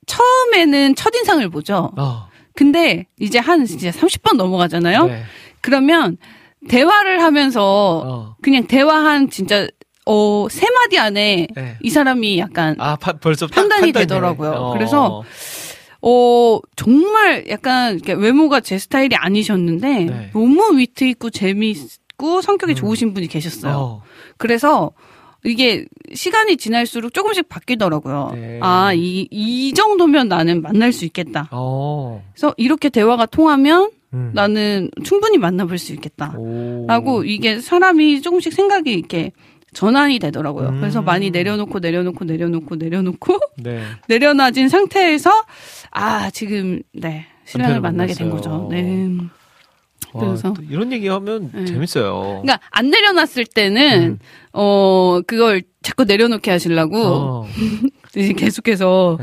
처음에는 첫 인상을 보죠. 아, 근데 이제 한 진짜 30번 넘어가잖아요. 네. 그러면 대화를 하면서 어, 그냥 대화한 진짜 어 세 마디 안에 네. 이 사람이 약간 아, 파- 벌써 딱 판단이 판단이 되더라고요. 어. 그래서 어 정말 약간 외모가 제 스타일이 아니셨는데 네. 너무 위트 있고 재미있고 성격이 음. 좋으신 분이 계셨어요. 어, 그래서 이게 시간이 지날수록 조금씩 바뀌더라고요. 네. 아, 이, 이 정도면 나는 만날 수 있겠다. 어, 그래서 이렇게 대화가 통하면 음. 나는 충분히 만나볼 수 있겠다. 오. 라고 이게 사람이 조금씩 생각이 이렇게 전환이 되더라고요. 음. 그래서 많이 내려놓고 내려놓고 내려놓고 내려놓고 네. 내려놔진 상태에서 아 지금 네 신랑을 만나게 된 만났어요. 거죠. 네. 와, 그래서- 또 이런 얘기하면 네. 재밌어요. 그러니까 안 내려놨을 때는 음. 어 그걸 자꾸 내려놓게 하시려고 어, 이제 계속해서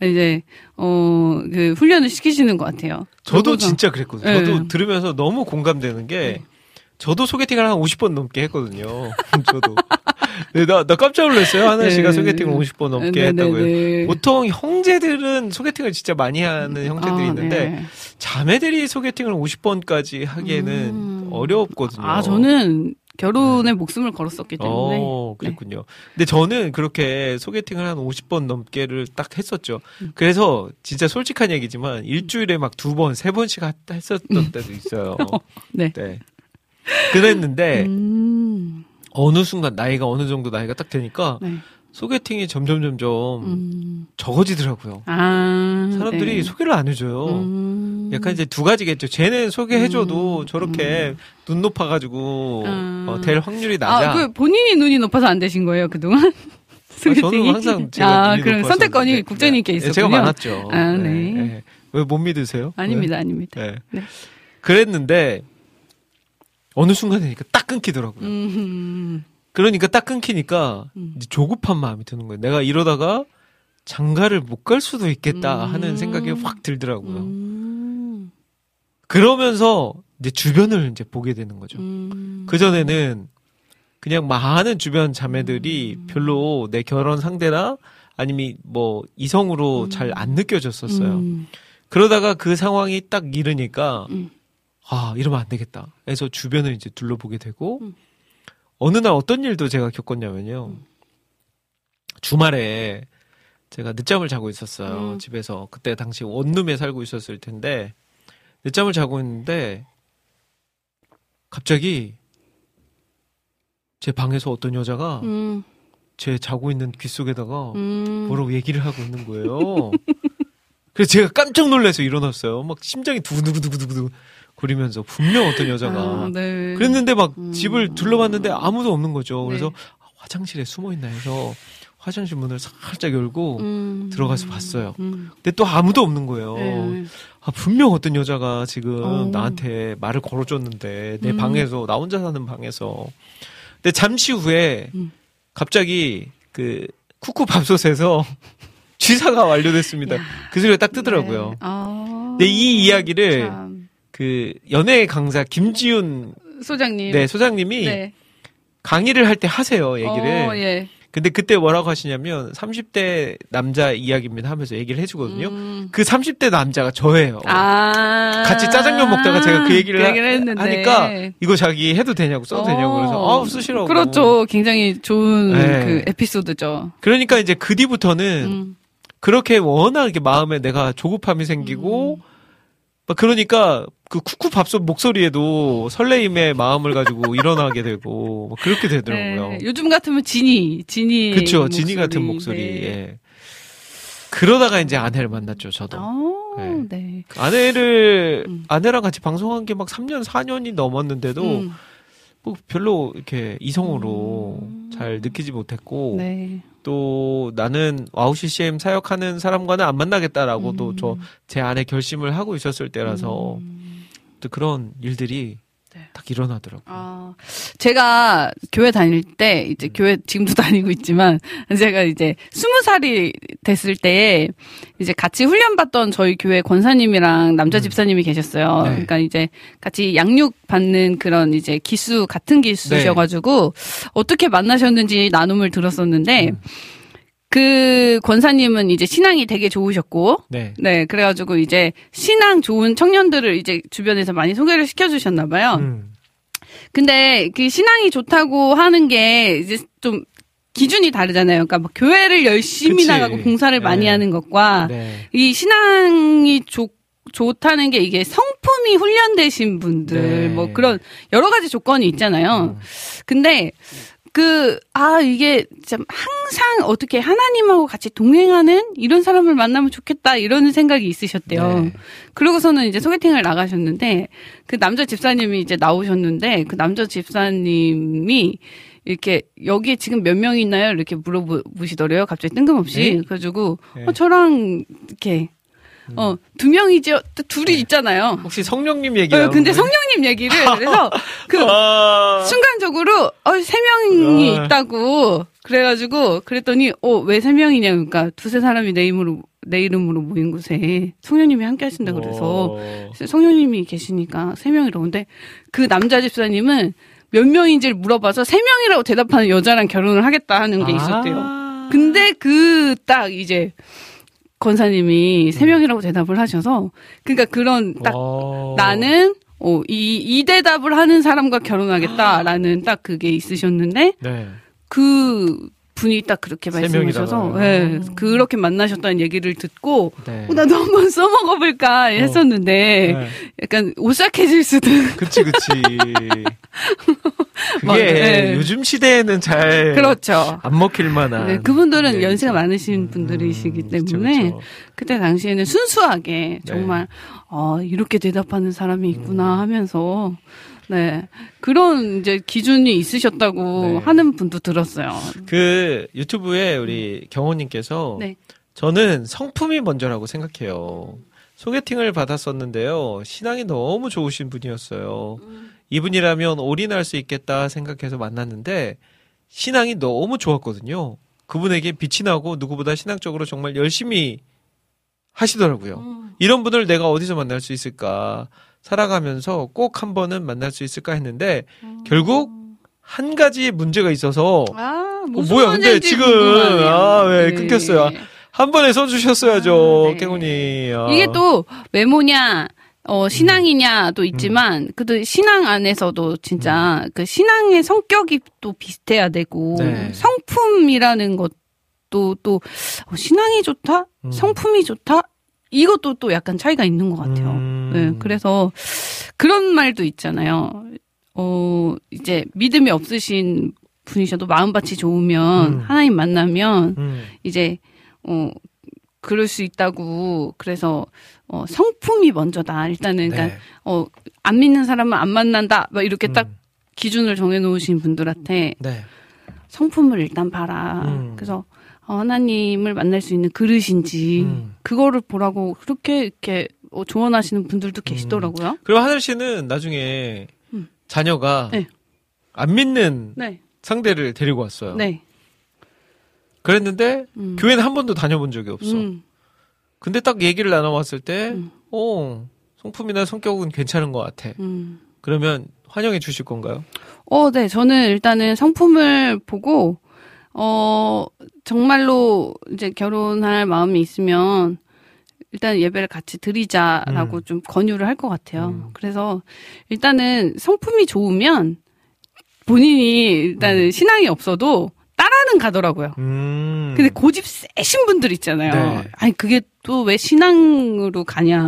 네. 이제 어 그 훈련을 시키시는 것 같아요. 저도 그러고서- 진짜 그랬거든요. 네. 저도 들으면서 너무 공감되는 게 저도 소개팅을 한 50번 넘게 했거든요. 저도. 네, 나, 나 깜짝 놀랐어요. 하나 씨가 네. 소개팅을 50번 넘게 네, 했다고요. 네, 네. 보통 형제들은 소개팅을 진짜 많이 하는 형제들이 아, 있는데 네. 자매들이 소개팅을 50번까지 하기에는 음. 어렵거든요. 아, 저는 결혼에 목숨을 걸었었기 때문에. 네. 어, 그랬군요. 근데 저는 그렇게 소개팅을 한 50번 넘게를 딱 했었죠. 음. 그래서 진짜 솔직한 얘기지만 일주일에 막 두 번, 세 번씩 하- 했었던 때도 있어요. 네. 네. 그랬는데 음, 어느 순간 나이가 어느 정도 나이가 딱 되니까 네. 소개팅이 점점 점점 음. 적어지더라고요. 아, 사람들이 네. 소개를 안 해줘요. 음. 약간 이제 두 가지겠죠. 쟤는 소개해줘도 음, 저렇게 눈 높아가지고 음. 어, 될 확률이 낮아. 아, 그 본인이 눈이 높아서 안 되신 거예요, 그동안? 아, 소개팅이? 저는 항상 제가 아, 그럼. 선택권이 국장님께 네, 있었군요. 제가 많았죠. 아, 네. 왜못 믿으세요? 아닙니다, 아닙니다. 네. 네. 그랬는데 어느 순간 되니까 딱 끊기더라고요. 음, 그러니까 딱 끊기니까 음. 이제 조급한 마음이 드는 거예요. 내가 이러다가 장가를 못 갈 수도 있겠다 음. 하는 생각이 확 들더라고요. 음, 그러면서 이제 주변을 이제 보게 되는 거죠. 음. 그 전에는 그냥 많은 주변 자매들이 음. 별로 내 결혼 상대나 아니면 뭐 이성으로 음. 잘안 느껴졌었어요. 음, 그러다가 그 상황이 딱 이르니까 음. 아 이러면 안 되겠다. 해서 주변을 이제 둘러보게 되고 음. 어느 날 어떤 일도 제가 겪었냐면요. 주말에 제가 늦잠을 자고 있었어요. 음. 집에서 그때 당시 원룸에 살고 있었을 텐데 늦잠을 자고 있는데 갑자기 제 방에서 어떤 여자가 음, 제 자고 있는 귀 속에다가 음. 뭐라고 얘기를 하고 있는 거예요. 그래서 제가 깜짝 놀라서 일어났어요. 막 심장이 두구두구두구두구 거리면서 분명 어떤 여자가 아, 네. 그랬는데 막 음. 집을 둘러봤는데 아무도 없는 거죠. 그래서 네. 아, 화장실에 숨어 있나 해서 화장실 문을 살짝 열고 음. 들어가서 봤어요. 음. 근데 또 아무도 없는 거예요. 네. 아, 분명 어떤 여자가 지금 어. 나한테 말을 걸어줬는데 내 음. 방에서 나 혼자 사는 방에서 근데 잠시 후에 음. 갑자기 그 쿠쿠 밥솥에서 취사가 완료됐습니다. 야. 그 소리가 딱 뜨더라고요. 네. 아, 근데 이 이야기를 참. 그 연예 강사 김지훈 소장님. 네 소장님이 네. 강의를 할 때 하세요 얘기를. 어, 예. 근데 그때 뭐라고 하시냐면 30대 남자 이야기입니다 하면서 얘기를 해주거든요. 음. 그 30대 남자가 저예요. 아. 같이 짜장면 먹다가 제가 그 얘기를, 하- 했는데. 하니까 이거 자기 해도 되냐고 써도 되냐고 그래서 어. 아 쓰시라고. 그렇죠. 굉장히 좋은 네. 그 에피소드죠. 그러니까 이제 그 뒤부터는 음. 그렇게 워낙 이렇게 마음에 내가 조급함이 생기고 음. 막 그러니까 그 쿠쿠 밥솥 목소리에도 설레임의 마음을 가지고 일어나게 되고 막 그렇게 되더라고요. 네. 요즘 같으면 지니, 지니. 그쵸 목소리. 지니 같은 목소리. 네. 예. 그러다가 이제 아내를 만났죠 저도. 어, 네. 네. 아내를 음. 아내랑 같이 방송한 게 막 3년 4년이 넘었는데도 음. 뭐 별로 이렇게 이성으로 음. 잘 느끼지 못했고 네. 또 나는 WOW CCM 사역하는 사람과는 안 만나겠다라고 도 음. 저 제 안에 결심을 하고 있었을 때라서 음. 또 그런 일들이 네. 딱 일어나더라고요. 아, 제가 교회 다닐 때, 음. 이제 교회 지금도 다니고 있지만, 제가 이제 스무 살이 됐을 때, 이제 같이 훈련 받던 저희 교회 권사님이랑 남자 음. 집사님이 계셨어요. 네. 그러니까 이제 같이 양육 받는 그런 이제 기수, 같은 기수셔가지고, 어떻게 만나셨는지 나눔을 들었었는데, 음. 그 권사님은 이제 신앙이 되게 좋으셨고, 네. 네, 그래가지고 이제 신앙 좋은 청년들을 이제 주변에서 많이 소개를 시켜주셨나봐요. 음. 근데 그 신앙이 좋다고 하는 게 이제 좀 기준이 다르잖아요. 그러니까 뭐 교회를 열심히 그치. 나가고 봉사를 많이 네. 하는 것과 네. 이 신앙이 좋 좋다는 게 이게 성품이 훈련되신 분들 네. 뭐 그런 여러 가지 조건이 있잖아요. 음. 근데 그, 아, 이게 참 항상 어떻게 하나님하고 같이 동행하는 이런 사람을 만나면 좋겠다 이런 생각이 있으셨대요. 네. 그러고서는 이제 소개팅을 나가셨는데 그 남자 집사님이 이제 나오셨는데 그 남자 집사님이 이렇게 여기에 지금 몇 명 있나요? 이렇게 물어보시더래요. 갑자기 뜬금없이. 네? 그래가지고 네. 어, 저랑 이렇게 어, 두 명이죠. 또 둘이 있잖아요. 혹시 성령님 얘기 어, 근데 성령님 얘기를 그래서 그 아. 순간적으로 어, 세 명이 아. 있다고 그래가지고 그랬더니 어 왜 세 명이냐 그러니까 두세 사람이 내 이름으로 내 이름으로 모인 곳에 성녀님이 함께 하신다 그래서 어. 성녀님이 계시니까 세 명이라고. 근데 그 남자 집사님은 몇 명인지를 물어봐서 세 명이라고 대답하는 여자랑 결혼을 하겠다 하는 게 있었대요. 아. 근데 그 딱 이제 권사님이 세 명이라고 대답을 하셔서 그러니까 그런 딱 어. 나는 어, 이, 이 대답을 하는 사람과 결혼하겠다라는 딱 그게 있으셨는데 네. 그 분이 딱 그렇게 세 말씀하셔서? 예, 그렇게 만나셨다는 얘기를 듣고 네. 어, 나도 한번 써먹어볼까 했었는데 네. 약간 오싹해질 수도 그치 그치. 그게 맞- 네. 요즘 시대에는 잘안 그렇죠. 먹힐 만한. 네, 그분들은 얘기죠. 연세가 많으신 음, 분들이시기 그쵸, 때문에 그쵸. 그때 당시에는 순수하게 네. 정말 어, 이렇게 대답하는 사람이 음. 있구나 하면서 네 그런 이제 기준이 있으셨다고 네. 하는 분도 들었어요. 그 유튜브에 우리 경호님께서 네. 저는 성품이 먼저라고 생각해요. 소개팅을 받았었는데요. 신앙이 너무 좋으신 분이었어요. 이분이라면 올인할 수 있겠다 생각해서 만났는데 신앙이 너무 좋았거든요. 그분에게 빛이 나고 누구보다 신앙적으로 정말 열심히 하시더라고요. 이런 분을 내가 어디서 만날 수 있을까? 살아가면서 꼭 한 번은 만날 수 있을까 했는데 결국 한 가지 문제가 있어서 아 어, 뭐야, 근데 지금, 궁금하네요. 아, 왜 끊겼어요? 한 번에 써주셨어야죠, 아, 네. 깨훈이. 아. 이게 또 외모냐 어 신앙이냐도 있지만 음. 그래도 신앙 안에서도 진짜 그 신앙의 성격이 또 비슷해야 되고 네. 성품이라는 것도 또 어, 신앙이 좋다 음. 성품이 좋다 이것도 또 약간 차이가 있는 것 같아요. 음. 네, 그래서 그런 말도 있잖아요. 어 이제 믿음이 없으신 분이셔도 마음밭이 좋으면 음. 하나님 만나면 음. 이제 어 그럴 수 있다고 그래서 어 성품이 먼저다 일단은 그러니까 네. 어안 믿는 사람은 안 만난다 막 이렇게 딱 음. 기준을 정해놓으신 분들한테 네. 성품을 일단 봐라 음. 그래서 어, 하나님을 만날 수 있는 그릇인지 음. 그거를 보라고 그렇게 이렇게 어, 조언하시는 분들도 계시더라고요. 그리고 하늘 씨는 나중에 음. 자녀가 네. 안 믿는 네, 상대를 데리고 왔어요. 네, 그랬는데 음. 교회는 한 번도 다녀본 적이 없어. 음, 근데 딱 얘기를 나눠봤을 때, 음. 어, 성품이나 성격은 괜찮은 것 같아. 음. 그러면 환영해 주실 건가요? 어, 네. 저는 일단은 성품을 보고, 어, 정말로 이제 결혼할 마음이 있으면, 일단 예배를 같이 드리자라고 음. 좀 권유를 할 것 같아요. 음. 그래서 일단은 성품이 좋으면 본인이 일단은 음. 신앙이 없어도 따라는 가더라고요. 음. 근데 고집 세신 분들 있잖아요. 네. 아니, 그게 또 왜 신앙으로 가냐.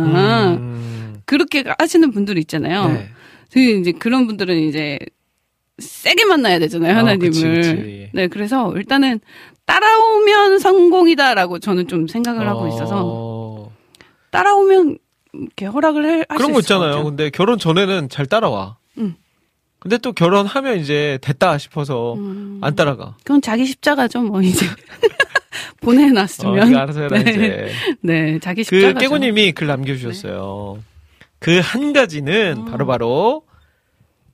음. 그렇게 하시는 분들 있잖아요. 네. 그 이제 그런 분들은 이제 세게 만나야 되잖아요 아, 하나님을. 그치, 그치. 네, 그래서 일단은 따라오면 성공이다라고 저는 좀 생각을 하고 있어서 어, 따라오면 이렇게 허락을 할 그런 수거 있잖아요. 근데 결혼 전에는 잘 따라와. 음. 근데 또 결혼하면 이제 됐다 싶어서 음, 안 따라가. 그건 자기 십자가죠, 뭐 이제 어, 보내놨으면. 이거 알아서 해라 네. 이제. 네, 자기 그 십자가. 깨구님이 글 남겨주셨어요. 그한 가지는 음. 바로바로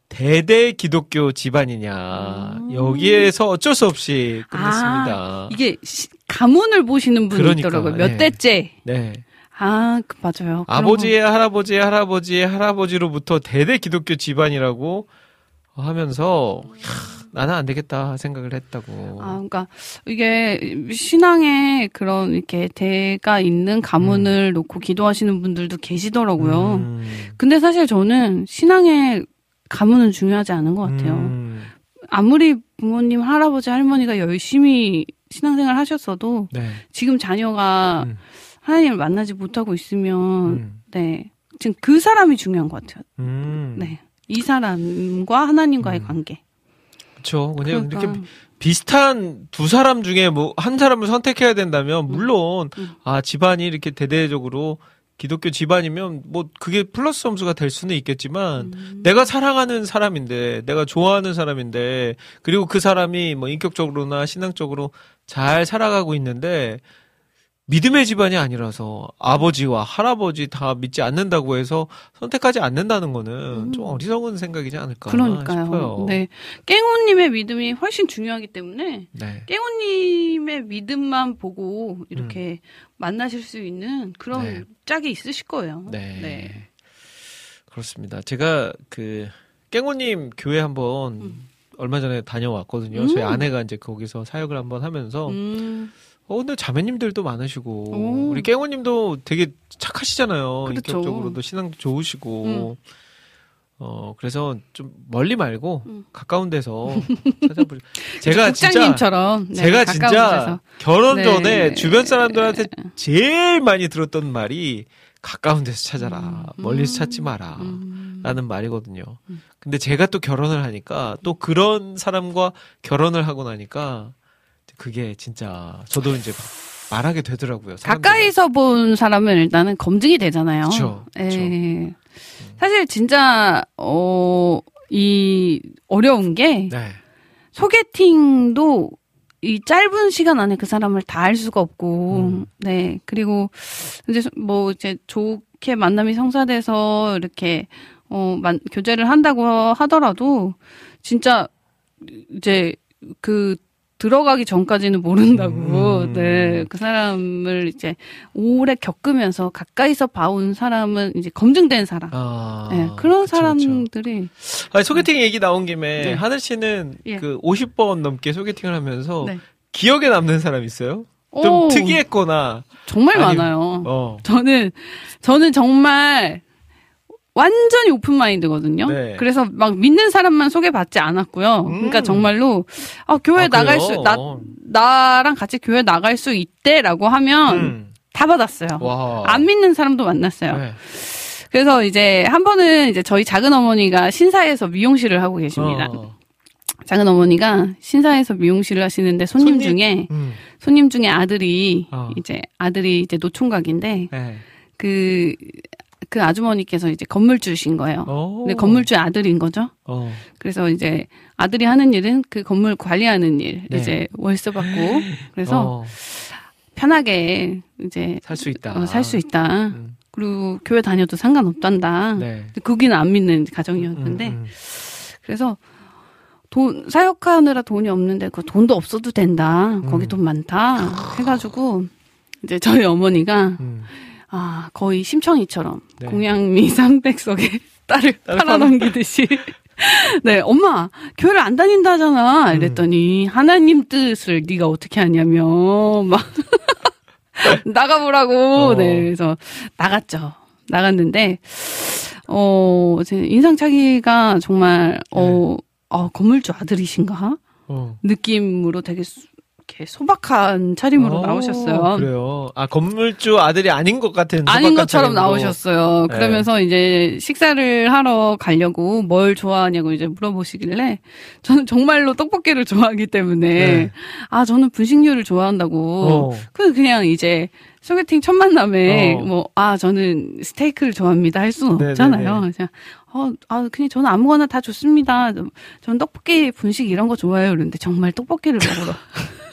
대대 기독교 집안이냐. 음. 여기에서 어쩔 수 없이 끝냈습니다. 이게 시- 가문을 보시는 분이 그러니까, 있더라고요. 몇 네. 대째. 네. 아, 그 맞아요. 아버지의 할아버지의 할아버지의 할아버지로부터 대대 기독교 집안이라고 하면서 야, 나는 안 되겠다 생각을 했다고. 아, 그러니까 이게 신앙에 그런 이렇게 대가 있는 가문을 놓고 기도하시는 분들도 계시더라고요. 음. 근데 사실 저는 신앙의 가문은 중요하지 않은 것 같아요. 음. 아무리 부모님, 할아버지, 할머니가 열심히 신앙생활 하셨어도 네. 지금 자녀가 음. 하나님을 만나지 못하고 있으면 음. 네 지금 그 사람이 중요한 것 같아요. 음. 네. 이 사람과 하나님과의 음. 관계. 그렇죠. 그냥 그러니까 이렇게 비슷한 두 사람 중에 뭐 한 사람을 선택해야 된다면 물론 음. 아 집안이 이렇게 대대적으로 기독교 집안이면 뭐 그게 플러스 점수가 될 수는 있겠지만 음. 내가 사랑하는 사람인데 내가 좋아하는 사람인데 그리고 그 사람이 뭐 인격적으로나 신앙적으로 잘 살아가고 있는데 믿음의 집안이 아니라서 아버지와 할아버지 다 믿지 않는다고 해서 선택하지 않는다는 거는 음. 좀 어리석은 생각이지 않을까 그러니까요. 싶어요. 네. 깽호님의 믿음이 훨씬 중요하기 때문에 네. 깽호님의 믿음만 보고 이렇게 만나실 수 있는 그런 음. 네. 짝이 있으실 거예요. 네. 그렇습니다. 제가 그 깽호님 교회 한번 음. 얼마 전에 다녀왔거든요. 음. 저희 아내가 이제 거기서 사역을 한번 하면서 음, 어 근데 자매님들도 많으시고 오. 우리 깽호님도 되게 착하시잖아요. 그렇죠. 인격적으로도 신앙도 좋으시고 음. 어 그래서 좀 멀리 말고 음. 가까운 데서 찾아보죠. 제가 진짜 국장님처럼 네, 제가 진짜 데서. 결혼 네. 전에 주변 사람들한테 제일 많이 들었던 말이 가까운 데서 찾아라. 음. 멀리서 음. 찾지 마라. 음. 라는 말이거든요. 음. 근데 제가 또 결혼을 하니까 또 그런 사람과 결혼을 하고 나니까 그게 진짜 저도 이제 말하게 되더라고요. 사람들이. 가까이서 본 사람은 일단은 검증이 되잖아요. 예. 사실 진짜 어, 이 어려운 게 네. 소개팅도 이 짧은 시간 안에 그 사람을 다 알 수가 없고, 음. 네. 그리고 이제 뭐 이제 좋게 만남이 성사돼서 이렇게 어, 만, 교제를 한다고 하더라도 진짜 이제 그 들어가기 전까지는 모른다고, 음. 네. 그 사람을 이제 오래 겪으면서 가까이서 봐온 사람은 이제 검증된 사람. 아, 네, 그런 그쵸, 그쵸. 사람들이 아니, 소개팅 얘기 나온 김에 네. 하늘 씨는 예. 그 50번 넘게 소개팅을 하면서 네. 기억에 남는 사람 있어요? 좀 오, 특이했거나 정말 아니, 많아요. 어. 저는 저는 정말 완전히 오픈 마인드거든요. 네. 그래서 막 믿는 사람만 소개받지 않았고요. 음. 그러니까 정말로 아, 교회 아, 나갈 그래요? 수 나, 나랑 같이 교회 나갈 수 있대라고 하면 음. 다 받았어요. 와. 안 믿는 사람도 만났어요. 네. 그래서 이제 한 번은 이제 저희 작은 어머니가 신사에서 미용실을 하고 계십니다. 어. 작은 어머니가 신사에서 미용실을 하시는데 손님, 손님? 중에 음. 손님 중에 아들이 어. 이제 아들이 이제 노총각인데 네. 그, 그 아주머니께서 이제 건물주신 거예요. 어. 근데 건물주 아들인 거죠. 어. 그래서 이제 아들이 하는 일은 그 건물 관리하는 일, 네. 이제 월세 받고, 그래서 어. 편하게 이제 살 수 있다. 살수 있다. 음. 그리고 교회 다녀도 상관없단다. 네. 거기는 안 믿는 가정이었는데, 음, 음. 그래서 돈, 사역하느라 돈이 없는데 그 돈도 없어도 된다. 거기 음. 돈 많다. 해가지고, 이제 저희 어머니가 음. 아, 거의 심청이처럼 네. 공양미 300석에 딸을 딸을 팔아넘기듯이 네, 엄마, 교회를 안 다닌다잖아. 이랬더니 하나님 뜻을 네가 어떻게 하냐면 막 나가보라고. 어. 네, 그래서 나갔죠. 나갔는데 어, 제 인상착의가 정말 어, 어 건물주 아들이신가? 어. 느낌으로 되게 수- 이렇게 소박한 차림으로 어, 나오셨어요. 그래요. 아 건물주 아들이 아닌 것 같은 아닌 것처럼 차림으로. 나오셨어요. 네. 그러면서 이제 식사를 하러 가려고 뭘 좋아하냐고 이제 물어보시길래 저는 정말로 떡볶이를 좋아하기 때문에 네. 아 저는 분식류를 좋아한다고 어. 그 그냥 이제 소개팅 첫 만남에 어. 뭐아 저는 스테이크를 좋아합니다 할 수는 네네네. 없잖아요. 그냥 어, 아 그냥 저는 아무거나 다 좋습니다. 저는 떡볶이 분식 이런 거 좋아해요. 그런데 정말 떡볶이를 먹으러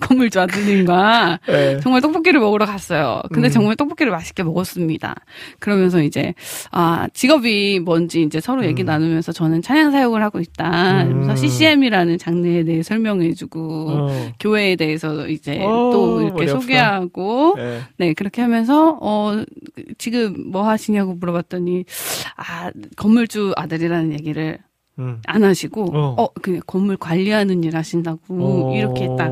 건물주 아드님과 네. 정말 떡볶이를 먹으러 갔어요. 근데 음. 정말 떡볶이를 맛있게 먹었습니다. 그러면서 이제 아 직업이 뭔지 이제 서로 얘기 음. 나누면서 저는 찬양 사역을 하고 있다. 음. 그래서 CCM이라는 장르에 대해 설명해주고 어. 교회에 대해서 이제 어, 또 이렇게 아프다. 소개하고 네. 네 그렇게 하면서 어 지금 뭐 하시냐고 물어봤더니 아 건물주 아들이라는 얘기를 음. 안 하시고 어. 어 그냥 건물 관리하는 일 하신다고 어. 이렇게 딱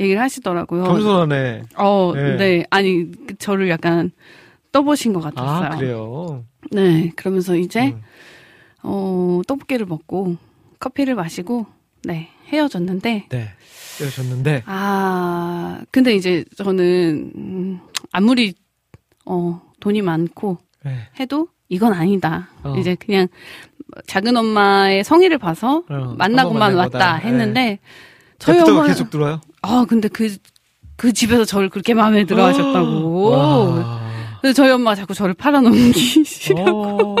얘기를 하시더라고요. 겸손하네. 어, 네. 네. 아니, 그 저를 약간 떠보신 것 같았어요. 아 그래요. 네. 그러면서 이제, 음. 어, 떡볶이를 먹고, 커피를 마시고, 네. 헤어졌는데, 네. 떼어줬는데. 아, 근데 이제 저는, 음, 아무리, 어, 돈이 많고 네. 해도 이건 아니다. 어. 이제 그냥 작은 엄마의 성의를 봐서 어, 만나고만 왔다 거다. 했는데, 저희 저희 엄마 계속 들어요. 아, 근데 그, 그 집에서 저를 그렇게 마음에 들어 하셨다고. 와. 그래서 저희 엄마 가 자꾸 저를 팔아넘기시라고.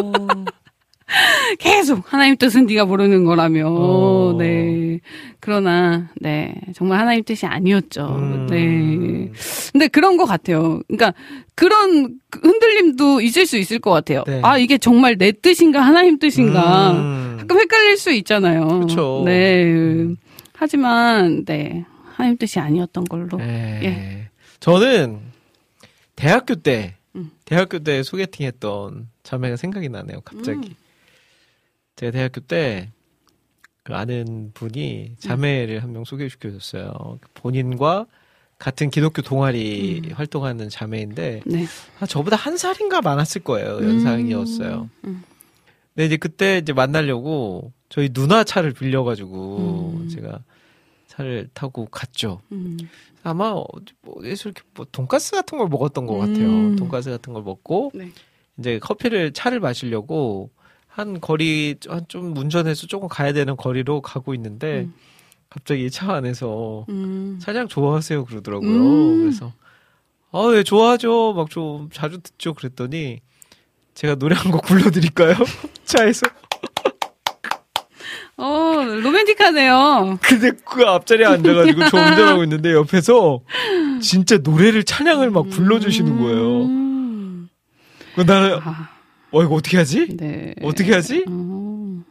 어. 계속 하나님 뜻은 네가 모르는 거라며. 어. 네. 그러나 네 정말 하나님 뜻이 아니었죠. 음. 네. 근데 그런 것 같아요. 그러니까 그런 흔들림도 있을 수 있을 것 같아요. 네. 아 이게 정말 내 뜻인가 하나님 뜻인가 음. 가끔 헷갈릴 수 있잖아요. 그쵸. 네. 음. 하지만 네 하나님 뜻이 아니었던 걸로. 네. 예. 저는 대학교 때 음. 대학교 때 소개팅했던 자매가 생각이 나네요. 갑자기 음. 제가 대학교 때 그 아는 분이 자매를 한명 소개시켜줬어요. 본인과 같은 기독교 동아리 음. 활동하는 자매인데 네. 아, 저보다 한 살인가 많았을 거예요. 연상이었어요. 음. 근데 이제 그때 이제 만나려고 저희 누나 차를 빌려가지고 음. 제가 차를 타고 갔죠. 음. 아마 어디 뭐 이렇게 뭐 돈가스 같은 걸 먹었던 것 같아요. 음. 돈가스 같은 걸 먹고 네. 이제 커피를 차를 마시려고 한 거리 한 좀 운전해서 조금 가야 되는 거리로 가고 있는데 음. 갑자기 차 안에서 음. 차량 좋아하세요 그러더라고요. 음. 그래서 아, 예, 좋아하죠. 막 좀 자주 듣죠. 그랬더니 제가 노래 한 곡 불러드릴까요? 차에서. 어 로맨틱하네요. 근데 그 앞자리에 앉아가지고 저 운전하고 있는데 옆에서 진짜 노래를 찬양을 막 불러주시는 거예요. 음. 그 나는 아, 어 이거 어떻게 하지? 네. 어떻게 하지? 어.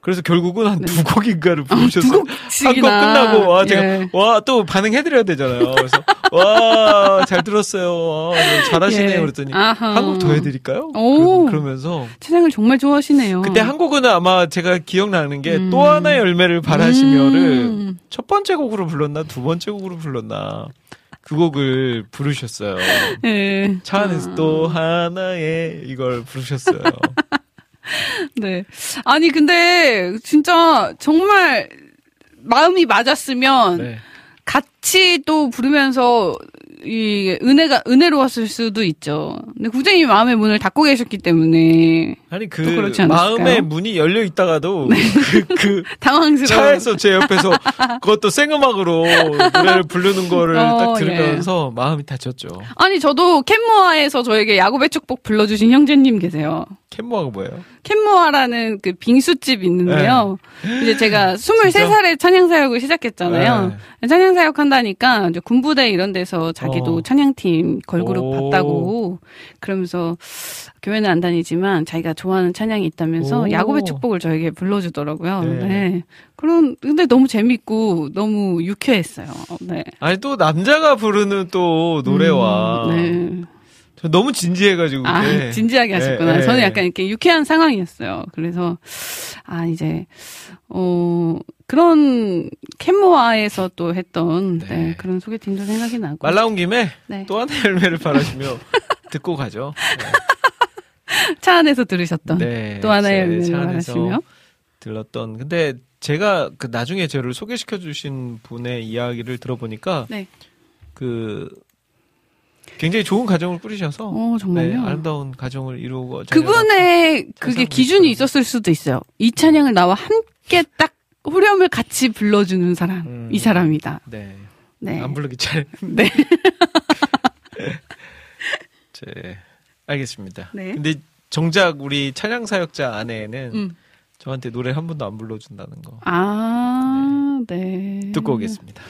그래서 결국은 한 네. 두 곡인가를 부르셨어요. 두한곡 곡씩이나. 끝나고 와 제가 예. 와또 반응해드려야 되잖아요. 그래서 와 잘 들었어요. 와, 잘하시네요. 예. 그랬더니. 한 곡 더 해드릴까요? 오. 그러- 그러면서 찬양을 정말 좋아하시네요. 그때 한 곡은 아마 제가 기억나는 게 음. 또 하나의 열매를 바라시며를 음. 첫 번째 곡으로 불렀나 두 번째 곡으로 불렀나 그 곡을 부르셨어요. 예. 차 안에서 아. 또 하나의 이걸 부르셨어요. 네. 아니 근데 진짜 정말 마음이 맞았으면 네. 같이 또 부르면서 이 은혜가 은혜로웠을 수도 있죠. 근데 국장님이 마음의 문을 닫고 계셨기 때문에 아니 그? 네. 마음의 문이 열려 있다가도 그, 그 당황스러워. 차에서 제 옆에서 그것도 생음악으로 노래를 부르는 거를 어, 딱 들으면서 마음이 다쳤죠. 아니 저도 캔모아에서 저에게 야곱의 축복 불러주신 형제님 계세요. 캔모아가 뭐예요? 캔모아라는 그 빙수집 있는데요. 이제 제가 23살에 찬양사역을 시작했잖아요. 찬양사역 한다니까 이제 군부대 이런 데서 자기도 어. 찬양팀 걸그룹 오. 봤다고 그러면서 교회는 안 다니지만 자기가 좋아하는 찬양이 있다면서 오. 야곱의 축복을 저에게 불러주더라고요. 네. 네. 그런 근데 너무 재밌고 너무 유쾌했어요. 네. 아니 또 남자가 부르는 또 노래와 음, 네. 저 너무 진지해가지고 아, 그때. 진지하게 하셨구나. 예, 예. 저는 약간 이렇게 유쾌한 상황이었어요. 그래서, 아, 이제, 어, 그런 캔모아에서 또 했던, 네. 네, 그런 소개팅도 생각이 나고. 말 나온 김에 네. 또 하나의 열매를 바라시며 듣고 가죠. 차 안에서 들으셨던. 네. 또 하나의 제 열매를 바라시며. 들렀던 근데 제가 그 나중에 저를 소개시켜 주신 분의 이야기를 들어보니까 네. 그 굉장히 좋은 가정을 꾸리셔서 어, 정말요? 네, 아름다운 가정을 이루고 그분의 그게 기준이. 있었을 수도 있어요. 이 찬양을 나와 함께 딱 후렴을 같이 불러주는 사람. 음. 이 사람이다. 네. 네. 안 부르기 잘. 네. 네. 알겠습니다. 네. 근데 정작 우리 찬양 사역자 아내는 음. 저한테 노래 한 번도 안 불러준다는 거 아, 네. 듣고 오겠습니다.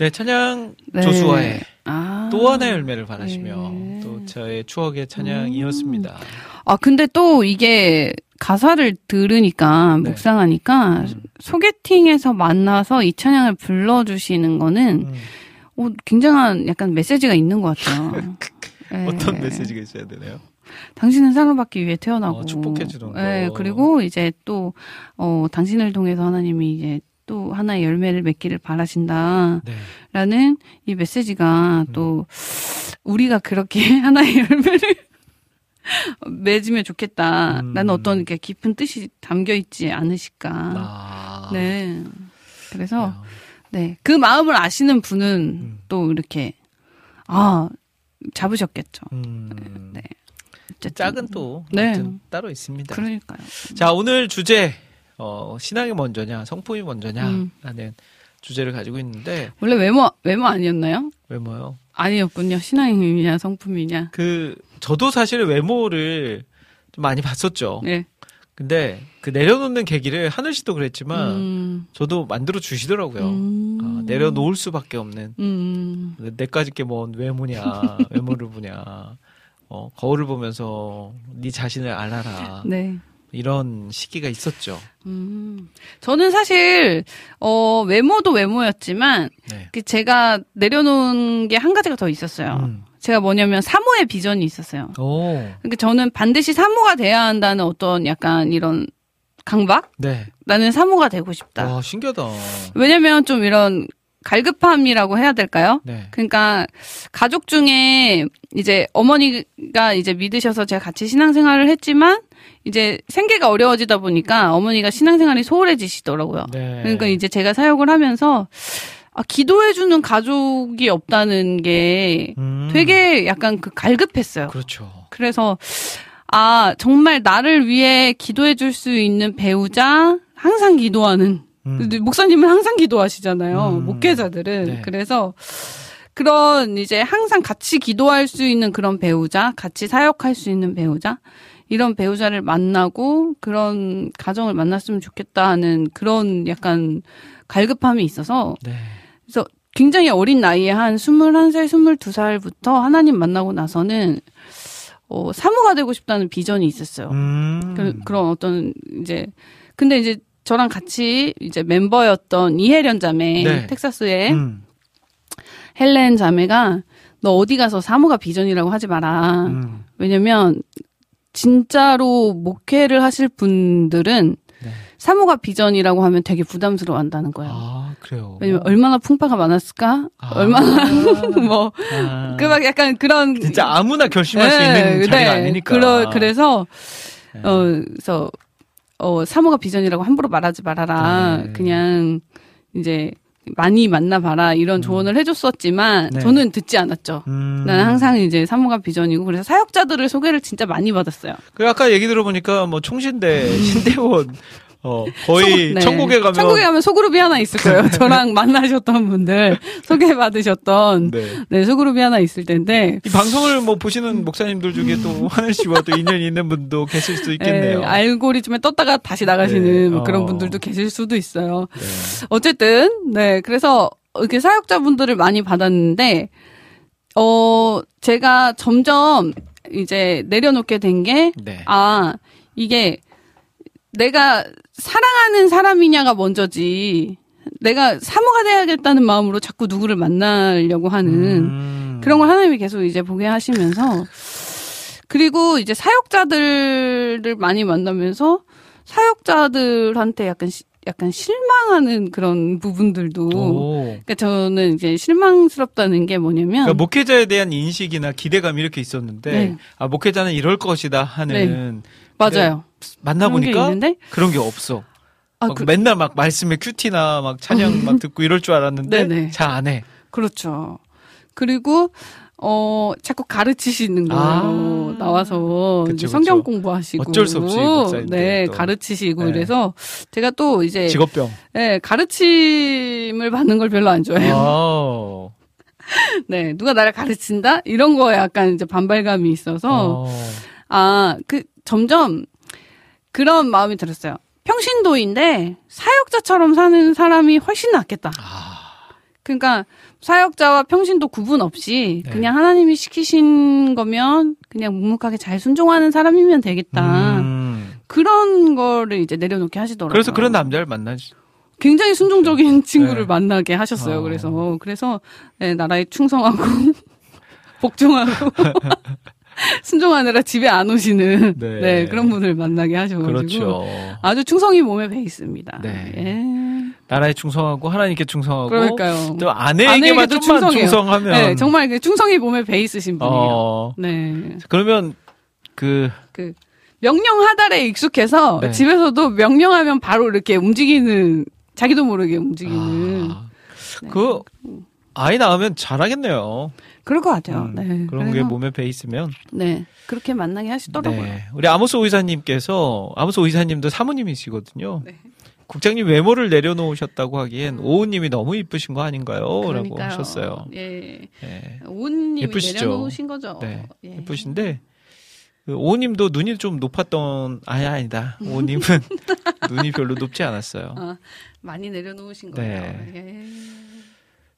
네, 찬양 네. 조수아의 아. 또 하나의 열매를 바라시며 네. 또 저의 추억의 찬양이었습니다. 아, 근데 또 이게 가사를 들으니까, 네. 묵상하니까, 음. 소개팅에서 만나서 이 찬양을 불러주시는 거는, 음, 어, 굉장한 약간 메시지가 있는 것 같아요. 예. 어떤 메시지가 있어야 되나요? 당신은 사랑받기 위해 태어나고. 어, 축복해 주는 거. 예, 그리고 이제 또, 어, 당신을 통해서 하나님이 이제 또 하나의 열매를 맺기를 바라신다. 네. 라는 이 메시지가 음. 또 우리가 그렇게 하나의 열매를 맺으면 좋겠다. 음. 라는 어떤 이렇게 깊은 뜻이 담겨 있지 않으실까. 아. 네. 그래서. 네. 그 마음을 아시는 분은 음. 또 이렇게, 아, 잡으셨겠죠. 음, 네. 어쨌든. 짝은 또 네. 따로 있습니다. 그러니까요. 자, 오늘 주제 어, 신앙이 먼저냐, 성품이 먼저냐라는 음. 주제를 가지고 있는데 원래 외모, 외모 아니었나요? 외모요. 아니었군요. 신앙이냐, 성품이냐. 그 저도 사실 외모를 좀 많이 봤었죠. 네. 근데 그 내려놓는 계기를 하늘 씨도 그랬지만 음. 저도 만들어 주시더라고요. 음. 아, 내려놓을 수밖에 없는 음. 내까지 게 뭔 외모냐, 외모를 보냐. 어, 거울을 보면서 네 자신을 알아라. 네. 이런 시기가 있었죠. 음. 저는 사실, 어, 외모도 외모였지만, 네. 그 제가 내려놓은 게 한 가지가 더 있었어요. 음. 제가 뭐냐면 사모의 비전이 있었어요. 오. 그러니까 저는 반드시 사모가 돼야 한다는 어떤 약간 이런 강박? 네. 나는 사모가 되고 싶다. 와, 신기하다. 왜냐면 좀 이런 갈급함이라고 해야 될까요? 네. 그러니까 가족 중에 이제 어머니가 이제 믿으셔서 제가 같이 신앙생활을 했지만 이제 생계가 어려워지다 보니까 어머니가 신앙생활이 소홀해지시더라고요. 네. 그러니까 이제 제가 사역을 하면서 아, 기도해주는 가족이 없다는 게 음. 되게 약간 그 갈급했어요. 그렇죠. 그래서 아, 정말 나를 위해 기도해 줄 수 있는 배우자, 항상 기도하는. 음. 목사님은 항상 기도하시잖아요. 음. 목회자들은. 네. 그래서 그런 이제 항상 같이 기도할 수 있는 그런 배우자, 같이 사역할 수 있는 배우자, 이런 배우자를 만나고 그런 가정을 만났으면 좋겠다 하는 그런 약간 갈급함이 있어서 네. 그래서 굉장히 어린 나이에 한 21살, 22살부터 하나님 만나고 나서는 어, 사모가 되고 싶다는 비전이 있었어요. 음. 그, 그런 어떤 이제 근데 이제 저랑 같이 이제 멤버였던 이혜련 자매 네. 텍사스의 음. 헬렌 자매가 너 어디 가서 사모가 비전이라고 하지 마라. 음. 왜냐면 진짜로 목회를 하실 분들은 네. 사모가 비전이라고 하면 되게 부담스러워 한다는 거예요. 아, 그래요. 왜냐면 얼마나 풍파가 많았을까? 아. 얼마나 뭐 아. 그 막 약간 그런 진짜 아무나 결심할 수 네, 있는 자리가 네. 아니니까. 그러, 그래서 네. 어 그래서 어 사모가 비전이라고 함부로 말하지 말아라. 네. 그냥 이제 많이 만나봐라 이런 조언을 해줬었지만 음. 네. 저는 듣지 않았죠. 음. 나는 항상 이제 사모가 비전이고 그래서 사역자들을 소개를 진짜 많이 받았어요. 그 아까 얘기 들어보니까 뭐 총신대, 신대원 어 거의 네. 천국에 가면 천국에 가면 소그룹이 하나 있을 거예요. 저랑 만나셨던 분들 소개 받으셨던 네. 네 소그룹이 하나 있을 텐데 이 방송을 뭐 보시는 목사님들 중에 또 하늘 씨와 또 인연이 있는 분도 계실 수 있겠네요. 예, 알고리즘에 떴다가 다시 나가시는 네. 뭐 그런 어. 분들도 계실 수도 있어요. 네. 어쨌든 네 그래서 이렇게 사역자분들을 많이 받았는데 어 제가 점점 이제 내려놓게 된게 네. 아, 이게 내가 사랑하는 사람이냐가 먼저지. 내가 사모가 돼야겠다는 마음으로 자꾸 누구를 만나려고 하는 음. 그런 걸 하나님이 계속 이제 보게 하시면서 그리고 이제 사역자들을 많이 만나면서 사역자들한테 약간 시- 약간 실망하는 그런 부분들도 오. 그러니까 저는 이제 실망스럽다는 게 뭐냐면 그러니까 목회자에 대한 인식이나 기대감이 이렇게 있었는데 네. 아 목회자는 이럴 것이다 하는 맞아요. 만나 그런 게 보니까 그런 게 없어. 아, 막 그- 맨날 막 말씀에 큐티나 막 찬양 막 듣고 이럴 줄 알았는데. 잘 안 해. 그렇죠. 그리고 어 자꾸 가르치시는 거예요. 아. 나와서 그쵸, 성경 그쵸. 공부하시고 어쩔 수 없이 네 또. 가르치시고 네. 그래서 제가 또 이제 직업병. 네, 가르침을 받는 걸 별로 안 좋아해요. 어. 네 누가 나를 가르친다 이런 거에 약간 이제 반발감이 있어서 어. 아그 점점 그런 마음이 들었어요. 평신도인데 사역자처럼 사는 사람이 훨씬 낫겠다. 아. 그러니까 사역자와 평신도 구분 없이 네. 그냥 하나님이 시키신 거면 그냥 묵묵하게 잘 순종하는 사람이면 되겠다. 음. 그런 거를 이제 내려놓게 하시더라고요. 그래서 그런 남자를 만나지. 굉장히 순종적인 친구를 네. 만나게 하셨어요. 어. 그래서 그래서 네, 나라에 충성하고 복종하고 순종하느라 집에 안 오시는 네. 네, 그런 분을 만나게 하셔가지고 그렇죠. 아주 충성이 몸에 배 있습니다. 네. 예. 나라에 충성하고 하나님께 충성하고 그러니까요. 또 아내에게만 아내에게도 좀만 충성해요. 충성하면 네, 정말 그 충성이 몸에 배 있으신 분이에요. 어. 네. 그러면 그 그 명령 하달에 익숙해서 네. 집에서도 명령하면 바로 이렇게 움직이는 자기도 모르게 움직이는 아, 그 아이 낳으면 잘하겠네요. 그럴 것 같아요. 음, 네. 그런 게 몸에 배 있으면. 네. 그렇게 만나게 하시더라고요. 네. 우리 아모스 의사님께서 아모스 의사님도 사모님이시거든요. 네. 국장님 외모를 내려놓으셨다고 하기엔 오우님이 너무 이쁘신 거 아닌가요? 라고 그러니까요. 하셨어요. 예. 네. 오님이 예쁘시죠? 내려놓으신 거죠. 네. 예. 예쁘신데 그 오우님도 눈이 좀 높았던 아니 아니다. 오우님은 눈이 별로 높지 않았어요. 아, 많이 내려놓으신 네. 거예요. 예.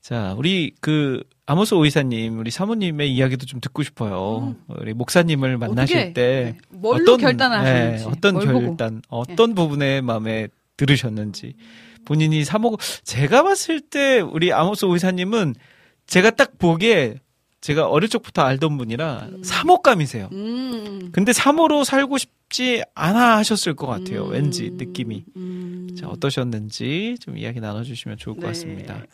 자, 우리 그 아모스 오이사님, 우리 사모님의 이야기도 좀 듣고 싶어요. 우리 목사님을 만나실 음. 어떻게, 때 네. 뭘로 결단하셨는지. 네, 어떤 뭘 보고. 네. 결단, 어떤 부분에 마음에 들으셨는지 본인이 사모 제가 봤을 때 우리 아모스 오이사님은 제가 딱 보기에 제가 어릴 적부터 알던 분이라 사모감이세요. 음. 근데 사모로 살고 싶지 않아 하셨을 것 같아요. 음. 왠지 느낌이. 음. 자, 어떠셨는지 좀 이야기 나눠주시면 좋을 것 네. 같습니다.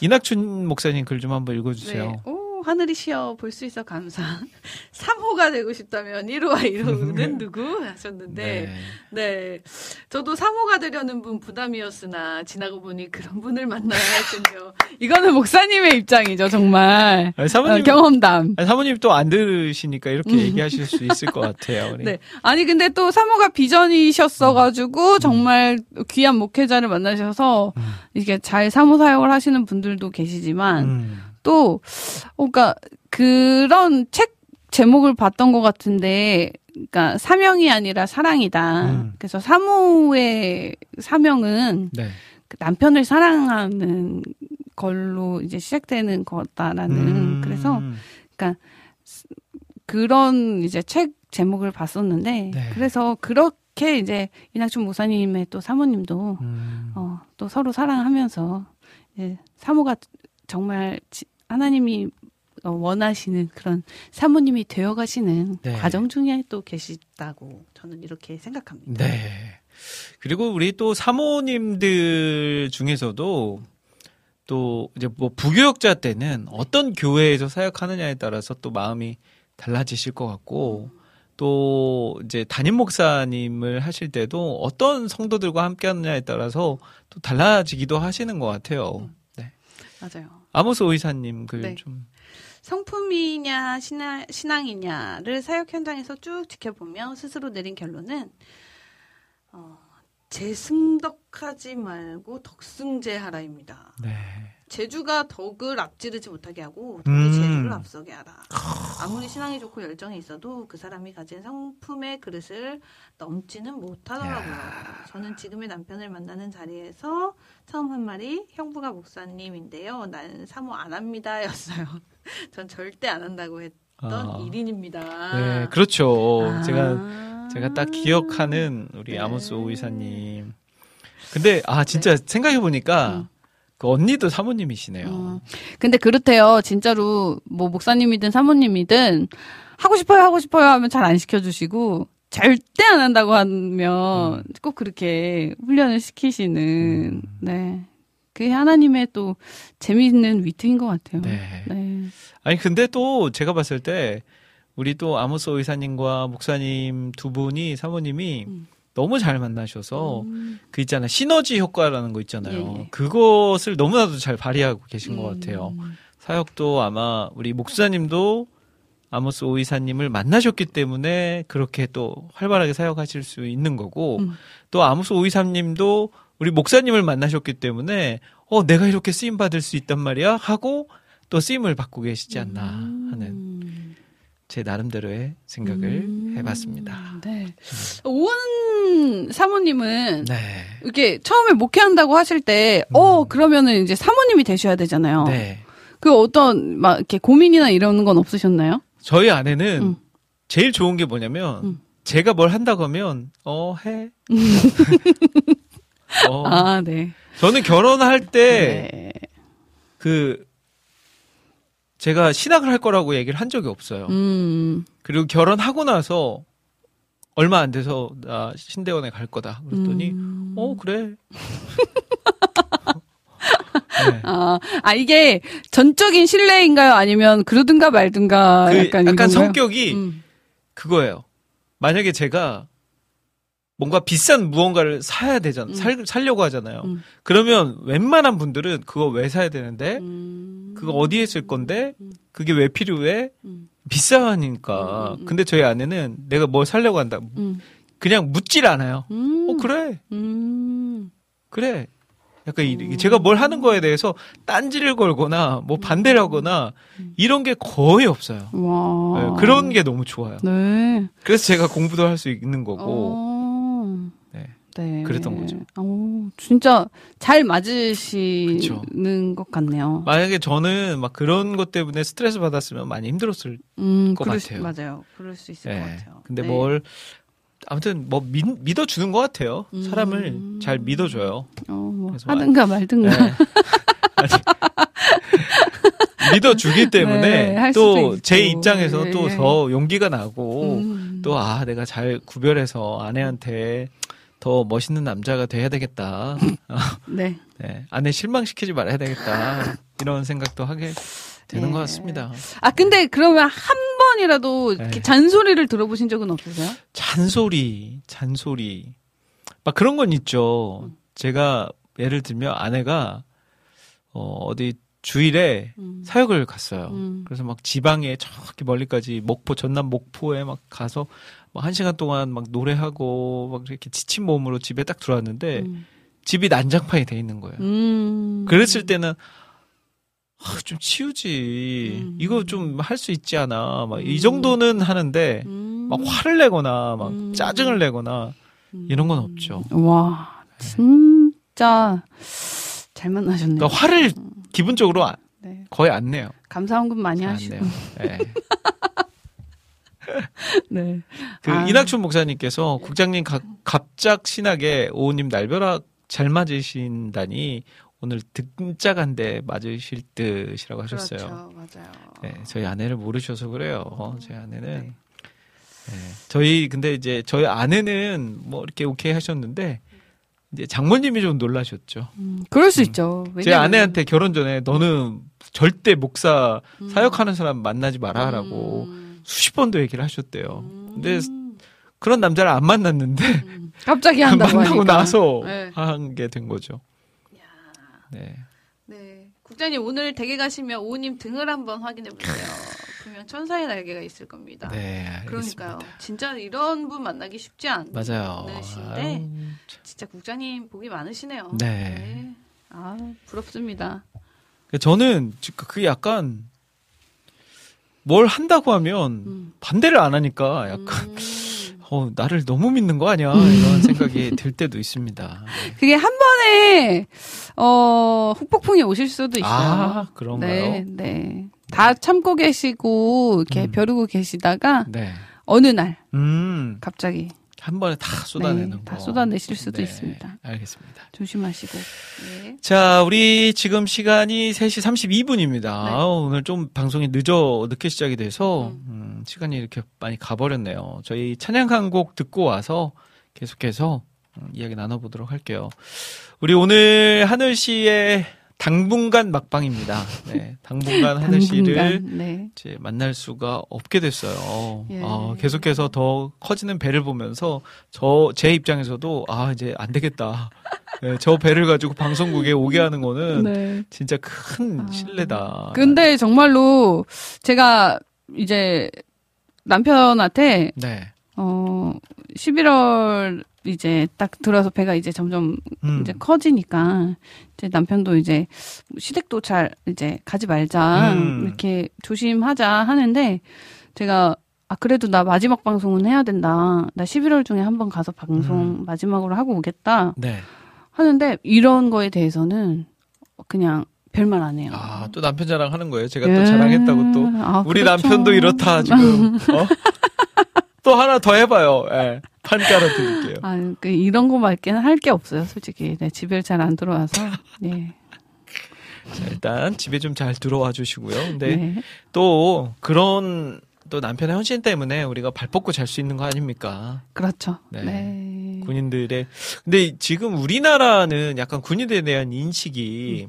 이낙춘 목사님 글 좀 한번 읽어주세요. 네. 하늘이 쉬어 볼 수 있어 감사. 3호가 되고 싶다면 1호와 1호는 누구 하셨는데 네. 저도 3호가 되려는 분 부담이었으나 지나고 보니 그런 분을 만나야 했군요. 이거는 목사님의 입장이죠 정말. 아니, 사모님 어, 경험담. 아니, 사모님 또 안 들으시니까 이렇게 얘기하실 수 있을 것 같아요. 우리. 네. 아니, 근데 또 사모가 비전이셨어가지고, 정말 귀한 목회자를 만나셔서, 음. 이게 잘 사모 사역을 하시는 분들도 계시지만, 음. 또, 그러니까, 그런 책 제목을 봤던 것 같은데, 그러니까, 사명이 아니라 사랑이다. 음. 그래서 사모의 사명은 네. 그 남편을 사랑하는 걸로 이제 시작되는 거다라는, 음. 그래서, 그런 이제 책 제목을 봤었는데 네. 그래서 그렇게 이제 이낙춘 목사님의 또 사모님도 음. 어, 또 서로 사랑하면서 사모가 정말 지- 하나님이 어, 원하시는 그런 사모님이 되어 가시는 네. 과정 중에 또 계시다고 저는 이렇게 생각합니다. 네. 그리고 우리 또 사모님들 중에서도 또 이제 뭐 부교역자 때는 어떤 교회에서 사역하느냐에 따라서 또 마음이 달라지실 것 같고 또 이제 담임 목사님을 하실 때도 어떤 성도들과 함께 하느냐에 따라서 또 달라지기도 하시는 것 같아요. 네. 맞아요. 아모스 오이사님 글 네. 좀. 성품이냐 신앙, 신앙이냐를 사역 현장에서 쭉 지켜보며 스스로 내린 결론은 어, 재승덕하지 말고 덕승제하라입니다. 네. 제주가 덕을 앞지르지 못하게 하고 덕이 음. 제주를 앞서게 하라. 아무리 신앙이 좋고 열정이 있어도 그 사람이 가진 성품의 그릇을 넘지는 못하더라고요. 저는 지금의 남편을 만나는 자리에서 처음 한 말이 형부가 목사님인데요. 난 사모 안 합니다였어요. 전 절대 안 한다고 했던 아. 일인입니다. 네, 그렇죠. 아. 제가 제가 딱 기억하는 우리 네. 아모스 오이사님. 근데 아 진짜 생각해 보니까 음. 그 언니도 사모님이시네요. 음. 근데 그렇대요. 진짜로 뭐 목사님이든 사모님이든 하고 싶어요 하고 싶어요 하면 잘 안 시켜주시고 절대 안 한다고 하면 음. 꼭 그렇게 훈련을 시키시는 음. 네 그게 하나님의 또 재미있는 위트인 것 같아요. 네. 네. 아니 근데 또 제가 봤을 때 우리 또 아모스 오이사님과 목사님 두 분이 사모님이 음. 너무 잘 만나셔서 음. 그 있잖아 시너지 효과라는 거 있잖아요. 예, 예. 그것을 너무나도 잘 발휘하고 계신 것 음. 같아요. 사역도 아마 우리 목사님도 아모스 오이사님을 만나셨기 때문에 그렇게 또 활발하게 사역하실 수 있는 거고 음. 또 아모스 오이사님도 우리 목사님을 만나셨기 때문에 어 내가 이렇게 쓰임 받을 수 있단 말이야 하고 또 쓰임을 받고 계시지 않나 하는 음. 제 나름대로의 생각을 음. 해봤습니다. 네. 오은 사모님은 네. 이렇게 처음에 목회한다고 하실 때, 어, 그러면은 이제 사모님이 되셔야 되잖아요. 음. 네. 그 어떤, 막, 이렇게 고민이나 이런 건 없으셨나요? 저희 아내는 음. 제일 좋은 게 뭐냐면 음. 제가 뭘 한다고 하면 어 해. 어, 아, 네. 저는 결혼할 때 네. 그 제가 신학을 할 거라고 얘기를 한 적이 없어요. 음, 그리고 결혼하고 나서 얼마 안 돼서 나 신대원에 갈 거다. 그랬더니 음. 어 그래. 네. 아, 아, 이게 전적인 신뢰인가요? 아니면 그러든가 말든가 그 약간 약간? 성격이 음. 그거예요. 만약에 제가 뭔가 비싼 무언가를 사야 되잖아. 음. 살, 살려고 하잖아요. 음. 그러면 웬만한 분들은 그거 왜 사야 되는데? 음. 그거 어디에 쓸 건데? 음. 그게 왜 필요해? 음. 비싸니까. 음. 근데 저희 아내는 내가 뭘 살려고 한다. 음. 그냥 묻질 않아요. 음. 어, 그래. 음. 그래. 약간 이 제가 뭘 하는 거에 대해서 딴지를 걸거나 뭐 반대를 하거나 이런 게 거의 없어요. 와. 네, 그런 게 너무 좋아요. 네. 그래서 제가 공부도 할 수 있는 거고. 어. 네. 네. 그랬던 거죠. 오, 진짜 잘 맞으시는 그쵸. 것 같네요. 만약에 저는 막 그런 것 때문에 스트레스 받았으면 많이 힘들었을 음, 것 그럴 같아요. 수, 맞아요. 그럴 수 있을 네. 것 같아요. 근데 네. 뭘 아무튼 뭐 믿, 믿어주는 것 같아요. 사람을 음. 잘 믿어줘요. 어, 뭐 그래서 하든가 말든가. 네. 믿어주기 때문에 네, 할 수도 또제 있고. 입장에서 예, 또 예. 더 용기가 나고 음. 또아 내가 잘 구별해서 아내한테 더 멋있는 남자가 돼야 되겠다. 네. 네, 아내 실망시키지 말아야 되겠다. 이런 생각도 하게 되는 네. 것 같습니다. 아 근데 그러면 한 번이라도 네. 잔소리를 들어보신 적은 없으세요? 잔소리, 잔소리. 막 그런 건 있죠. 제가 예를 들면 아내가 어, 어디 주일에 음. 사역을 갔어요. 음. 그래서 막 지방에 저기 멀리까지 목포 전남 목포에 막 가서 막한 시간 동안 막 노래하고 막 이렇게 지친 몸으로 집에 딱 들어왔는데 음. 집이 난장판이 돼 있는 거예요. 음. 그랬을 때는 아, 좀 치우지. 음. 이거 좀 할 수 있지 않아. 막이 음. 정도는 하는데 음. 막 화를 내거나 막 음. 짜증을 내거나 이런 건 없죠. 와, 진짜 잘 만나셨네요. 그러니까 화를 기본적으로 아- 네. 거의 안 내요. 감사헌금 많이 안 하시고. 네. 네. 그 아. 이낙춘 목사님께서 국장님 가- 갑작 신학에 오우님 날벼락 잘 맞으신다니 오늘 등짝한데 맞으실 듯이라고 하셨어요. 그렇죠. 맞아요. 네, 저희 아내를 모르셔서 그래요. 어, 저희 아내는 네. 네, 저희 근데 이제 저희 아내는 뭐 이렇게 오케이 하셨는데 이제 장모님이 좀 놀라셨죠. 음, 그럴 수 음. 있죠. 제 왜냐면- 아내한테 결혼 전에 너는 절대 목사 음. 사역하는 사람 만나지 마라라고 음. 수십 번도 얘기를 하셨대요. 음. 근데 그런 남자를 안 만났는데 음. 갑자기 한다고 만나고 하니까. 나서 네. 한게 된 거죠. 네. 네. 국장님 오늘 댁에 가시면 오우님 등을 한번 확인해 보세요. 분명 천사의 날개가 있을 겁니다. 네, 알겠습니다. 그러니까요. 진짜 이런 분 만나기 쉽지 않. 맞아요. 많으신데 아유, 진짜 국장님 복이 많으시네요. 네. 아 부럽습니다. 저는 그- 약간 뭘 한다고 하면 음. 반대를 안 하니까 약간 음. 어, 나를 너무 믿는 거 아니야 이런 생각이 들 때도 있습니다. 네. 그게 한 번에 어 후폭풍이 오실 수도 있어요. 아 그런가요? 네, 네. 다 참고 계시고 이렇게 음. 벼르고 계시다가 네. 어느 날 음, 갑자기 한 번에 다 쏟아내는 네, 거. 다 쏟아내실 수도 네, 있습니다. 알겠습니다. 조심하시고. 네. 자, 우리 지금 시간이 3시 32분입니다. 네. 오늘 좀 방송이 늦어, 늦게 시작이 돼서, 음. 음, 시간이 이렇게 많이 가버렸네요. 저희 찬양 한 곡 듣고 와서 계속해서 음, 이야기 나눠보도록 할게요. 우리 오늘 하늘 씨의 당분간 막방입니다. 네, 당분간 하늘 씨를 네. 이제 만날 수가 없게 됐어요. 예. 아, 계속해서 더 커지는 배를 보면서 저 제 입장에서도 아 이제 안 되겠다. 네, 저 배를 가지고 방송국에 오게 하는 거는 네. 진짜 큰 아. 신뢰다. 근데 정말로 제가 이제 남편한테 네, 어 11월 이제 딱 들어서 배가 이제 점점 음, 이제 커지니까 이제 남편도 이제 시댁도 잘 이제 가지 말자 음. 이렇게 조심하자 하는데 제가 아 그래도 나 마지막 방송은 해야 된다. 나 11월 중에 한 번 가서 방송 음. 마지막으로 하고 오겠다 네. 하는데 이런 거에 대해서는 그냥 별말 안 해요. 아, 또 남편 자랑하는 거예요. 제가 예. 또 자랑했다고 또 아, 우리 그렇죠. 남편도 이렇다 지금. 어? 또 하나 더 해봐요. 예. 판 깔아 드릴게요. 아, 그 이런 거밖에는 할 게 없어요, 솔직히. 네, 집에 잘 안 들어와서. 네. 자, 일단 집에 좀 잘 들어와 주시고요. 근데 네. 또 그런 또 남편의 헌신 때문에 우리가 발 뻗고 잘 수 있는 거 아닙니까? 그렇죠. 네. 네. 군인들의 근데 지금 우리나라는 약간 군인들에 대한 인식이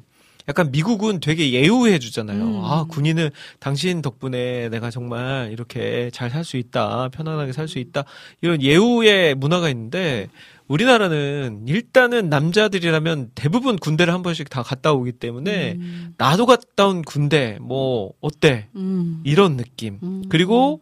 약간 미국은 되게 예우해 주잖아요. 음. 아, 군인은 당신 덕분에 내가 정말 이렇게 잘 살 수 있다. 편안하게 살 수 있다. 이런 예우의 문화가 있는데 우리나라는 일단은 남자들이라면 대부분 군대를 한 번씩 다 갔다 오기 때문에 음. 나도 갔다 온 군대 뭐 어때? 음. 이런 느낌. 음. 그리고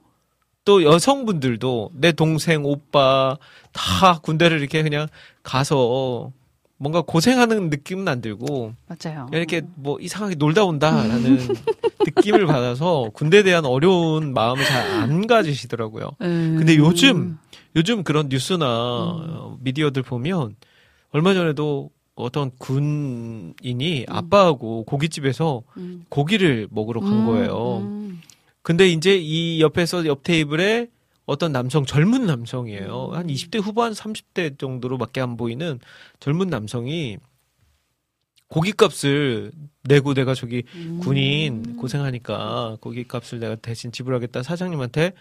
또 여성분들도 내 동생, 오빠 다 군대를 이렇게 그냥 가서 뭔가 고생하는 느낌은 안 들고 맞아요. 이렇게 뭐 이상하게 놀다 온다라는 느낌을 받아서 군대에 대한 어려운 마음을 잘 안 가지시더라고요. 음. 근데 요즘 요즘 그런 뉴스나 어, 미디어들 보면 얼마 전에도 어떤 군인이 아빠하고 고깃집에서 음. 고기를 먹으러 간 음, 거예요. 음. 근데 이제 이 옆에서 옆 테이블에 어떤 남성, 젊은 남성이에요. 한 20대 후반, 30대 정도로밖에 안 보이는 젊은 남성이 고깃값을 내고 내가 저기 음. 군인 고생하니까 고깃값을 내가 대신 지불하겠다 사장님한테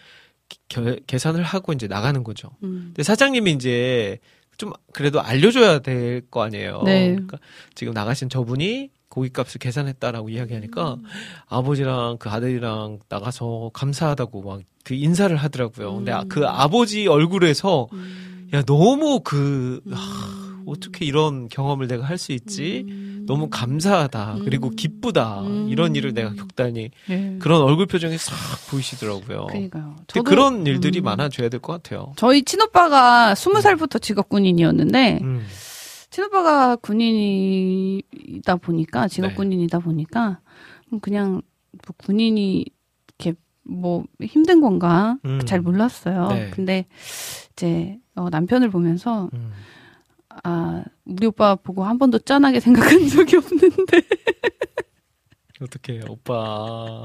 겨- 계산을 하고 이제 나가는 거죠. 음. 근데 사장님이 이제 좀 그래도 알려줘야 될 거 아니에요. 네. 그러니까 지금 나가신 저분이 고깃값을 계산했다라고 이야기하니까 음. 아버지랑 그 아들이랑 나가서 감사하다고 막 그 인사를 하더라고요. 근데 아- 음. 그 아버지 얼굴에서 음. 야 너무 그 음. 하, 어떻게 이런 경험을 내가 할 수 있지? 음. 너무 감사하다. 음. 그리고 기쁘다. 음. 이런 일을 내가 겪다니 예. 그런 얼굴 표정이 싹 보이시더라고요. 그러니까요. 저도- 그런 일들이 음. 많아져야 될 것 같아요. 저희 친오빠가 스무 살부터 직업 군인이었는데 음. 친오빠가 군인이다 보니까 직업 네. 군인이다 보니까 그냥 뭐 군인이 뭐 힘든 건가 음. 잘 몰랐어요. 네. 근데 이제 어, 남편을 보면서 음. 아 우리 오빠 보고 한 번도 짠하게 생각한 적이 없는데 어떻게 오빠.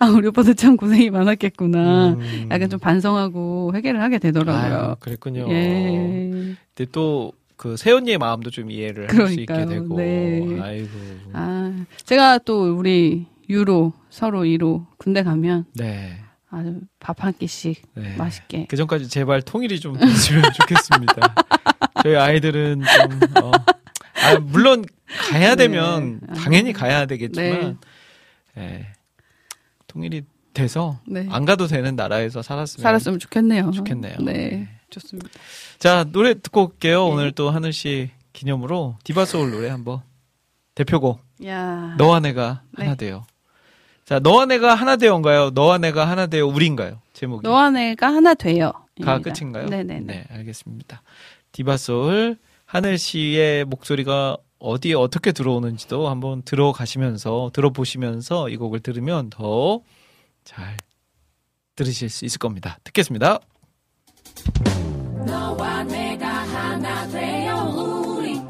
아 우리 오빠도 참 고생이 많았겠구나. 음. 약간 좀 반성하고 회개를 하게 되더라고요. 아유, 그랬군요. 예. 근데 또그 새언니의 마음도 좀 이해를 할 수 있게. 되고. 네. 아이고. 아, 제가 또 우리 유로 서로 이로 군대 가면 네. 아주 밥 한 끼씩 네. 맛있게. 그 전까지 제발 통일이 좀 됐으면 좋겠습니다. 저희 아이들은 좀, 어, 아, 물론 가야 네. 되면 아. 당연히 가야 되겠지만, 예. 통일이 돼서 네. 안 가도 되는 나라에서 살았으면, 살았으면 좋겠네요. 좋겠네요. 네, 네. 좋습니다. 자, 노래 듣고 올게요. 네. 오늘 또 하늘 씨 기념으로 디바소울 노래 한번 대표곡 야, 너와 내가 네. 하나 돼요. 자, 너와 내가 하나 되어인가요? 너와 내가 하나 되어 우리인가요? 제목이. 너와 내가 하나 돼요. 가. 끝인가요? 네네. 네, 알겠습니다. 디바소울 하늘 씨의 목소리가 어디에 어떻게 들어오는지도 한번 들어가시면서 들어보시면서 이 곡을 들으면 더 잘 들으실 수 있을 겁니다. 듣겠습니다. 너와 내가 하나 되어 우리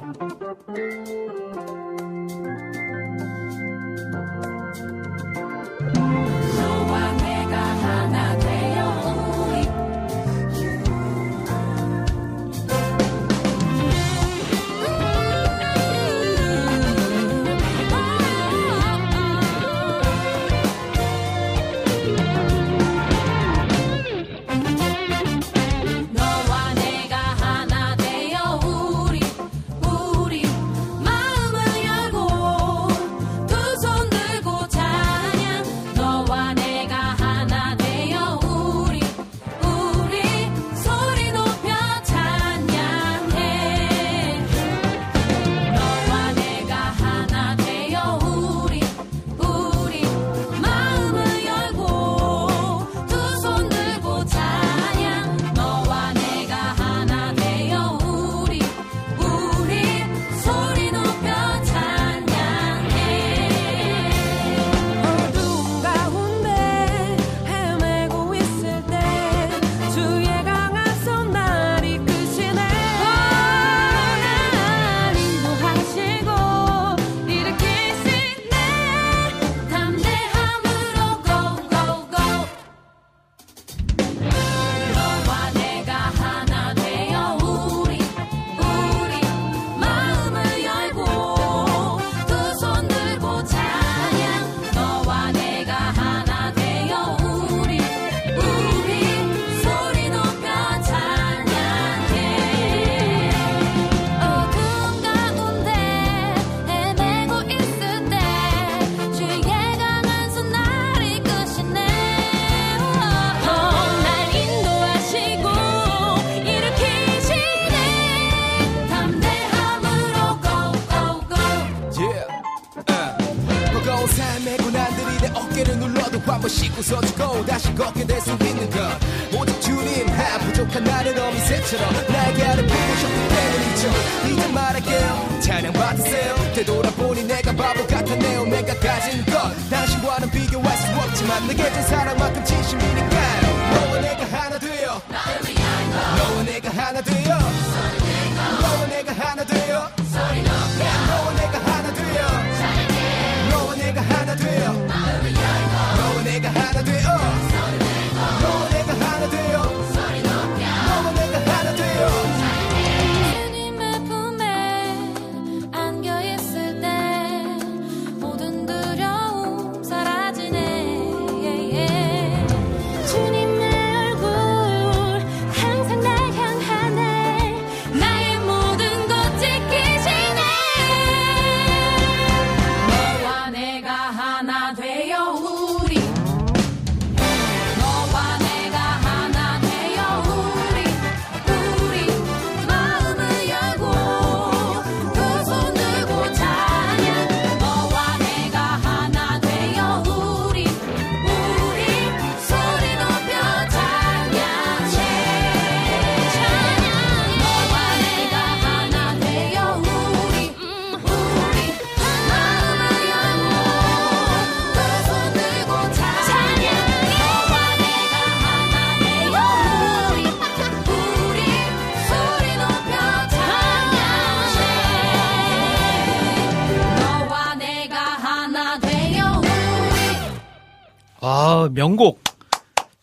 명곡.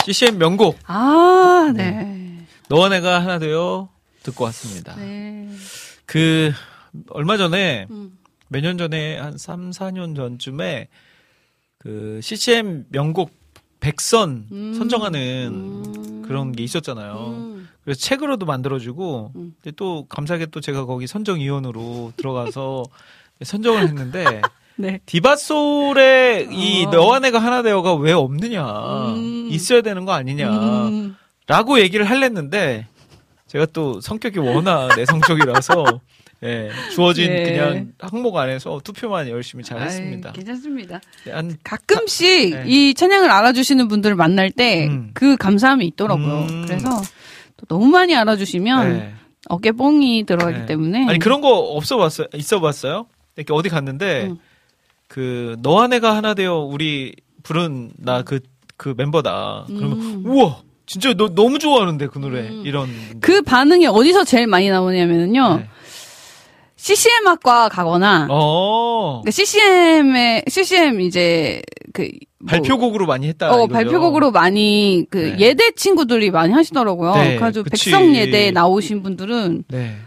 CCM 명곡. 아, 네. 너와 내가 하나 되어 듣고 왔습니다. 네. 그, 얼마 전에, 음. 몇년 전에, 한 3, 4년 전쯤에, 그, CCM 명곡 100선 음. 선정하는 음. 그런 게 있었잖아요. 음. 그래서 책으로도 만들어주고, 음. 또 감사하게 또 제가 거기 선정위원으로 들어가서 선정을 했는데, 네. 디바솔의 이 어. 너와 내가 하나 되어가 왜 없느냐. 음. 있어야 되는 거 아니냐. 음. 라고 얘기를 할랬는데, 제가 또 성격이 워낙 내성적이라서, 예, 주어진 네. 그냥 항목 안에서 투표만 열심히 잘 했습니다. 괜찮습니다. 한, 가끔씩 네. 이 찬양을 알아주시는 분들을 만날 때 음. 그 감사함이 있더라고요. 음. 그래서 또 너무 많이 알아주시면 네. 어깨 뽕이 들어가기 네. 때문에 아니, 그런 거 없어 봤어요? 있어 봤어요? 이렇게 어디 갔는데, 음. 그, 너와 내가 하나 되어 우리 부른 나 그, 그 멤버다. 그러면, 음. 우와! 진짜 너, 너무 좋아하는데, 그 노래. 음. 이런. 그 반응이 어디서 제일 많이 나오냐면요. 네. CCM 학과 가거나 어. 그러니까 CCM의 CCM 이제 그 뭐, 발표곡으로 많이 했다. 어 이거죠? 발표곡으로 많이 그 네. 예대 친구들이 많이 하시더라고요. 네, 그래가지고 그치. 백성 예대 나오신 분들은 네.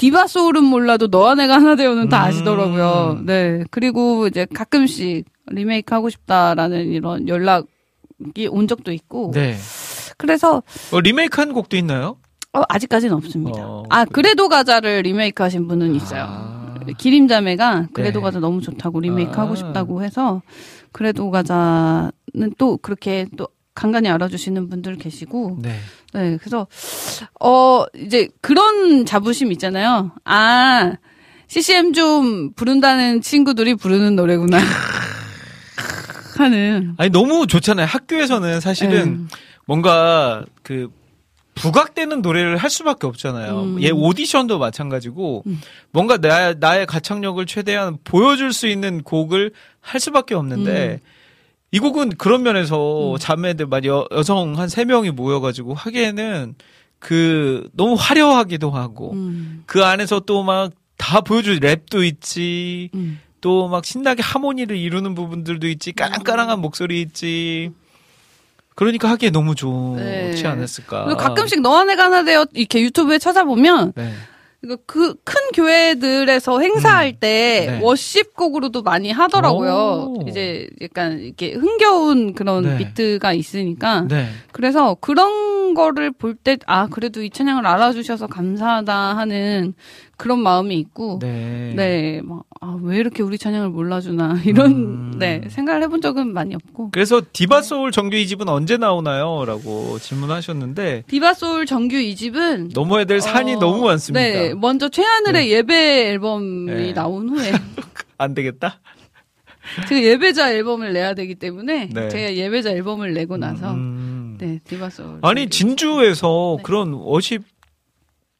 디바 소울은 몰라도 너와 내가 하나 되어는 다 음. 아시더라고요. 네. 그리고 이제 가끔씩 리메이크 하고 싶다라는 이런 연락이 온 적도 있고. 네. 그래서 어, 리메이크 한 곡도 있나요? 어, 아직까지는 없습니다. 어, 아, 그래도 가자를 리메이크 하신 분은 있어요. 아. 기림자매가 그래도 네. 가자 너무 좋다고 리메이크 아. 하고 싶다고 해서 그래도 가자는 또 그렇게 또 간간히 알아주시는 분들 계시고 네. 네 그래서 어 이제 그런 자부심 있잖아요 아 CCM 좀 부른다는 친구들이 부르는 노래구나 하는 아니 너무 좋잖아요. 학교에서는 사실은 네. 뭔가 그 부각되는 노래를 할 수밖에 없잖아요. 음. 얘 오디션도 마찬가지고 음. 뭔가 나, 나의 가창력을 최대한 보여줄 수 있는 곡을 할 수밖에 없는데 음. 이 곡은 그런 면에서 자매들 막 여, 여성 한 세 명이 모여가지고 하기에는 그 너무 화려하기도 하고 음, 그 안에서 또 막 다 보여줄 랩도 있지. 음. 또막 신나게 하모니를 이루는 부분들도 있지. 까랑까랑한 목소리 있지. 그러니까 하기에 너무 좋지 네. 않았을까. 가끔씩 너와 내가 하나 되어 이렇게 유튜브에 찾아보면 네. 이거 그큰 교회들에서 행사할 때 네. 워십곡으로도 많이 하더라고요. 오. 이제 약간 이렇게 흥겨운 그런 네. 비트가 있으니까. 네. 그래서 그런 거를 볼 때, 아, 그래도 이 찬양을 알아주셔서 감사하다 하는 그런 마음이 있고. 네. 네, 막, 아, 왜 이렇게 우리 찬양을 몰라주나, 이런, 음. 네, 생각을 해본 적은 많이 없고. 그래서 디바 소울 정규 2집은 언제 나오나요? 라고 질문하셨는데 디바 소울 정규 2집은 넘어야 될 산이 어, 너무 많습니다. 네, 먼저 최하늘의 예배 앨범이 네. 나온 후에 안 되겠다. 제가 예배자 앨범을 내야 되기 때문에 네. 제가 예배자 앨범을 내고 나서 음. 네 Diva Soul 아니 진주에서 네. 그런 worship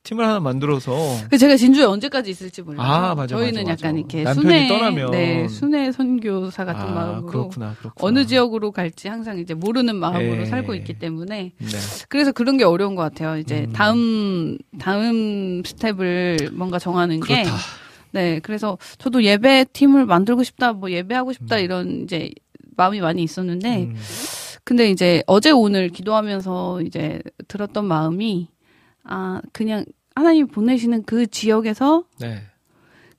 팀을 하나 만들어서 그 제가 진주에 언제까지 있을지 몰라요. 아, 맞아, 저희는 맞아, 맞아. 약간 이렇게 남편이 순회 떠나면. 네 순회 선교사 같은 아, 마음으로 그렇구나, 그렇구나. 어느 지역으로 갈지 항상 이제 모르는 마음으로 예. 살고 있기 때문에 네. 그래서 그런 게 어려운 것 같아요. 이제 음. 다음 다음 스텝을 뭔가 정하는 게 그렇다. 네, 그래서 저도 예배 팀을 만들고 싶다, 뭐 예배하고 싶다 음. 이런 이제 마음이 많이 있었는데, 음. 근데 이제 어제 오늘 기도하면서 이제 들었던 마음이 아 그냥 하나님 보내시는 그 지역에서 네.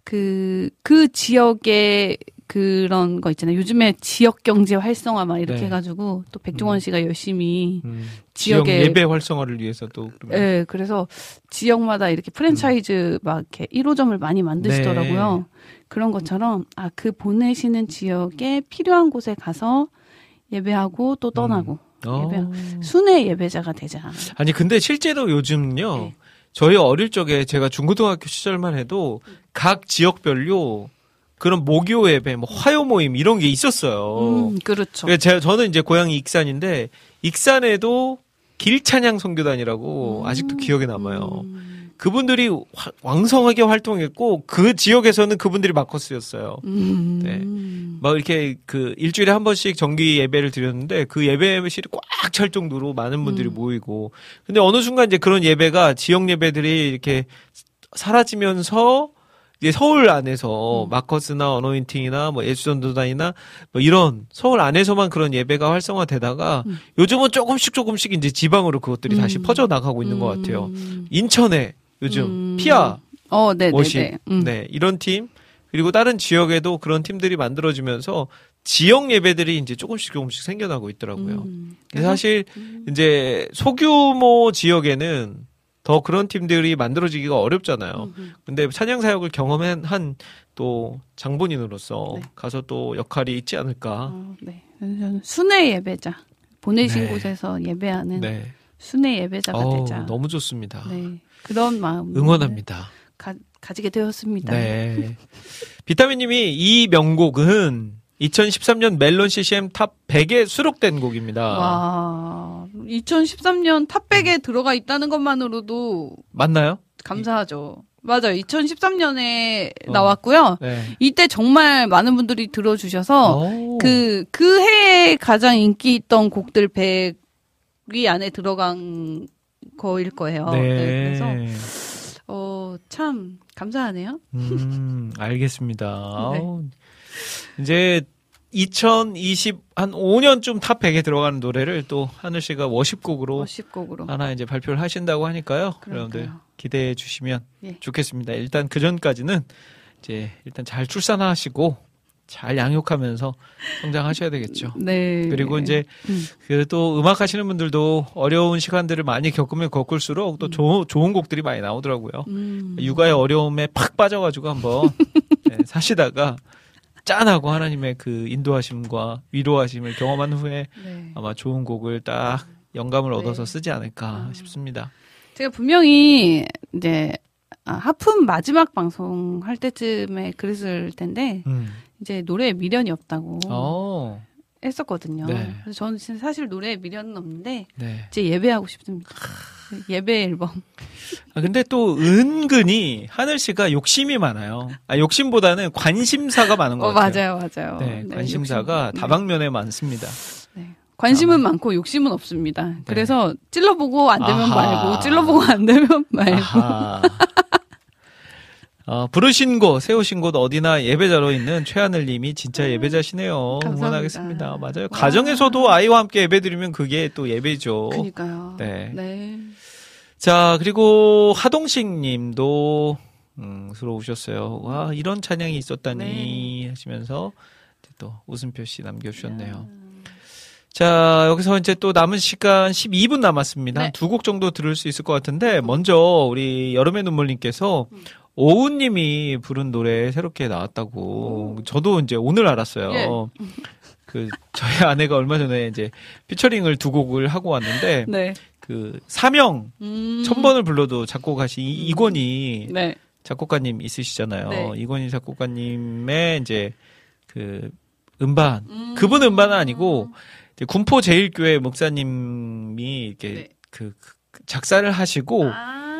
그그 지역의 그런 거 있잖아요. 요즘에 지역 경제 활성화 막 이렇게 네. 해가지고 또 백종원 음. 씨가 열심히 음. 지역 지역의- 예배 활성화를 위해서 또 예, 그래서 지역마다 이렇게 프랜차이즈 막 이렇게 1호점을 많이 만드시더라고요. 그런 것처럼 아, 그 보내시는 지역에 필요한 곳에 가서 예배하고 또 떠나고 어. 예배 순회 예배자가 되자. 아니 근데 실제로 요즘요 네. 저희 어릴 적에 제가 중고등학교 시절만 해도 각 지역별로 그런 모교 예배, 뭐 화요 모임 이런 게 있었어요. 음, 그렇죠. 제가 저는 이제 고향이 익산인데 익산에도 길찬양 선교단이라고 아직도 기억에 남아요. 음, 그분들이 화- 왕성하게 활동했고 그 지역에서는 그분들이 마커스였어요. 음, 네. 막 이렇게 그 일주일에 한 번씩 정기 예배를 드렸는데 그 예배실이 꽉 찰 정도로 많은 분들이 음. 모이고 근데 어느 순간 이제 그런 예배가 지역 예배들이 이렇게 사라지면서 이제 서울 안에서 음. 마커스나 어노인팅이나 뭐 예수전도단이나 뭐 이런 서울 안에서만 그런 예배가 활성화되다가 음. 요즘은 조금씩 조금씩 이제 지방으로 그것들이 다시 음. 퍼져 나가고 있는 것 같아요. 음. 인천에 요즘 음. 피아 어, 네, 네, 워십 네. 음. 네 이런 팀 그리고 다른 지역에도 그런 팀들이 만들어지면서 지역 예배들이 이제 조금씩 조금씩 생겨나고 있더라고요. 음. 사실 음. 이제 소규모 지역에는 더 그런 팀들이 만들어지기가 어렵잖아요. 음, 근데 찬양 사역을 경험한 한 또 장본인으로서 네. 가서 또 역할이 있지 않을까. 어, 네. 저는 순회 예배자. 보내신 네. 곳에서 예배하는 네. 순회 예배자가 어우, 되자. 너무 좋습니다. 네. 그런 마음 응원합니다. 가, 가지게 되었습니다. 네. 비타민님이 이 명곡은 2013년 멜론 CCM 탑 100에 수록된 곡입니다. 와, 2013년 탑백에 들어가 있다는 것만으로도 맞나요? 감사하죠. 맞아요. 2013년에 어. 나왔고요. 네. 이때 정말 많은 분들이 들어주셔서 오. 그, 그 해에 가장 인기 있던 곡들 100위 안에 들어간 거일 거예요. 네. 네, 그래서, 어, 참, 감사하네요. 음, 알겠습니다. 네. 이제 2020, 한 5년쯤 탑 100에 들어가는 노래를 또 하늘 씨가 worship곡으로 worship곡으로. 하나 이제 발표를 하신다고 하니까요. 여러분들 그러니까요. 기대해 주시면 예. 좋겠습니다. 일단 그 전까지는 이제 일단 잘 출산하시고 잘 양육하면서 성장하셔야 되겠죠. 네. 그리고 이제 음. 그또 음악 하시는 분들도 어려운 시간들을 많이 겪으면 겪을수록 또 조- 좋은 곡들이 많이 나오더라고요. 음. 육아의 어려움에 팍 빠져가지고 한번 네, 사시다가 짠하고 하나님의 그 인도하심과 위로하심을 경험한 후에 네. 아마 좋은 곡을 딱 영감을 네. 얻어서 쓰지 않을까 음. 싶습니다. 제가 분명히 이제 아, 하품 마지막 방송 할 때쯤에 그랬을 텐데 음. 이제 노래에 미련이 없다고 어, 했었거든요. 네. 그래서 저는 사실 노래에 미련은 없는데 네. 이제 예배하고 싶습니다. 예배 앨범. 아, 근데 또 은근히 하늘 씨가 욕심이 많아요. 아, 욕심보다는 관심사가 많은 것 어, 같아요. 맞아요, 맞아요. 네, 네, 관심사가 욕심. 다방면에 많습니다. 네. 관심은 많고 욕심은 없습니다. 그래서 찔러보고 안 되면 네. 아하. 말고 찔러보고 안 되면 말고. 어, 부르신 곳, 세우신 곳 어디나 예배자로 있는 최하늘 님이 진짜 예배자시네요. 감사합니다. 응원하겠습니다. 맞아요. 와. 가정에서도 아이와 함께 예배드리면 그게 또 예배죠. 그니까요. 네. 네. 자, 그리고 하동식 님도, 음, 들어오셨어요. 와, 이런 찬양이 있었다니 네. 하시면서 또 웃음표 씨 남겨 주셨네요. 자, 여기서 이제 또 남은 시간 12분 남았습니다. 네. 두곡 정도 들을 수 있을 것 같은데, 먼저 우리 여름의 눈물님께서 오우님이 부른 노래 새롭게 나왔다고. 저도 이제 오늘 알았어요. 예. 그, 저희 아내가 얼마 전에 이제 피처링을 두 곡을 하고 왔는데, 네. 그, 사명, 음. 천 번을 불러도 작곡하신 이- 이권희 네. 작곡가님 있으시잖아요. 네. 이권희 작곡가님의 이제 그 음반, 음. 그분 음반은 아니고 이제 군포 제일교회 목사님이 이렇게 네. 그, 그 작사를 하시고 아.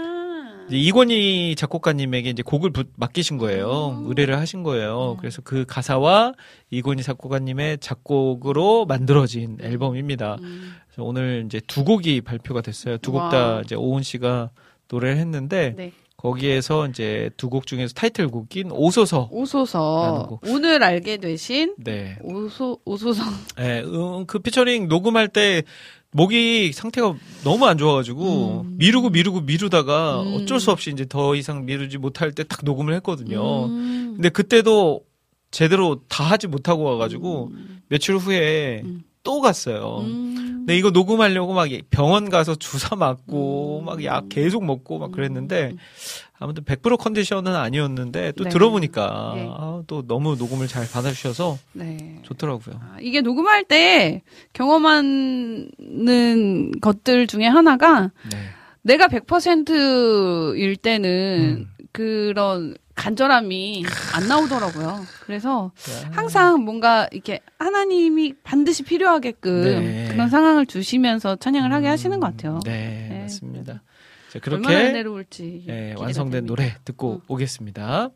이권희 작곡가님에게 이제 곡을 부- 맡기신 거예요. 음. 의뢰를 하신 거예요. 그래서 그 가사와 이권희 작곡가님의 작곡으로 만들어진 앨범입니다. 음. 그래서 오늘 이제 두 곡이 발표가 됐어요. 두 곡다 와. 이제 오은 씨가 노래를 했는데 네. 거기에서 이제 두 곡 중에서 타이틀곡인 오소서. 오소서 곡. 오늘 알게 되신 네. 오소 오소서 예, 음, 그 피처링 녹음할 때 목이 상태가 너무 안 좋아가지고 음. 미루고 미루고 미루다가 음. 어쩔 수 없이 이제 더 이상 미루지 못할 때 딱 녹음을 했거든요. 음. 근데 그때도 제대로 다 하지 못하고 와가지고 음. 며칠 후에 음. 또 갔어요. 음. 근데 이거 녹음하려고 막 병원 가서 주사 맞고 음. 막약 계속 먹고 막 그랬는데 아무튼 100% 컨디션은 아니었는데 또 네. 들어보니까 네. 아, 또 너무 녹음을 잘 받아주셔서 네. 좋더라고요. 아, 이게 녹음할 때 경험하는 것들 중에 하나가 네. 내가 100%일 때는 음. 그런 간절함이 안 나오더라고요. 그래서 네. 항상 뭔가 이렇게 하나님이 반드시 필요하게끔 네. 그런 상황을 주시면서 찬양을 하게 음, 하시는 것 같아요. 네, 네. 맞습니다. 자, 얼마나 그렇게 은혜로울지 예, 기대가 완성된. 노래 듣고 음. 오겠습니다.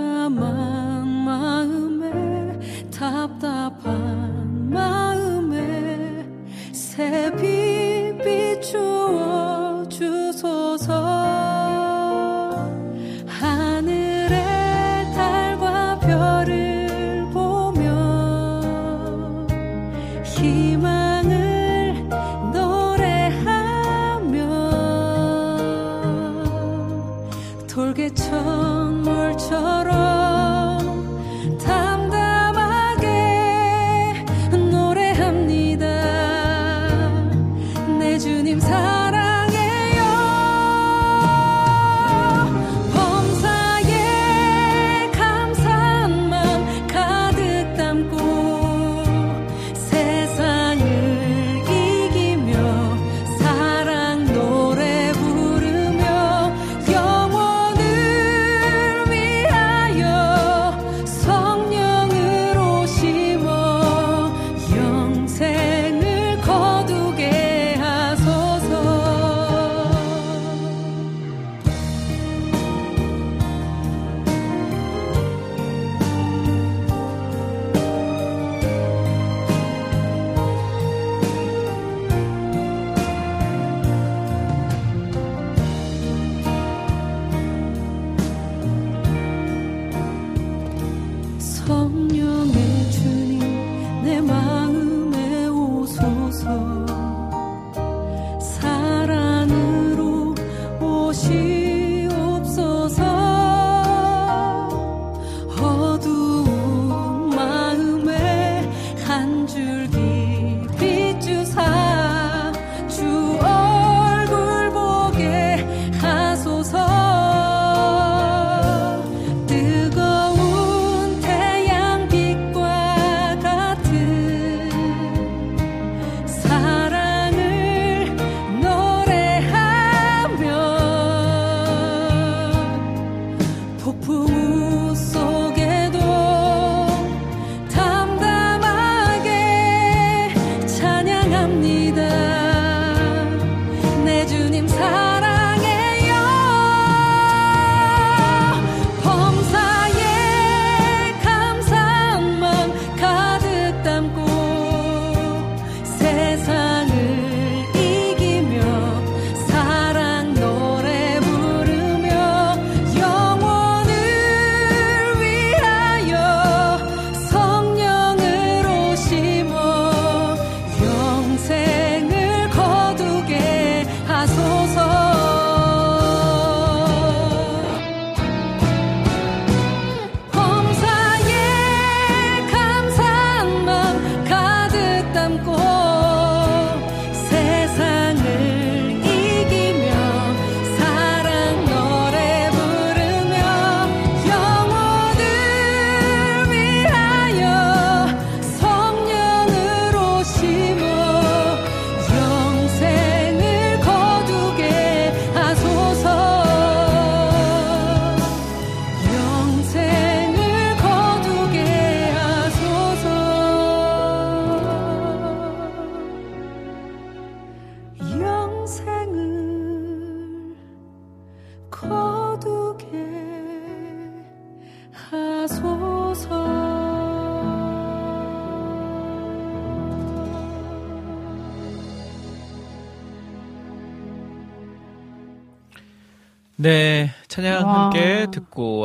kamar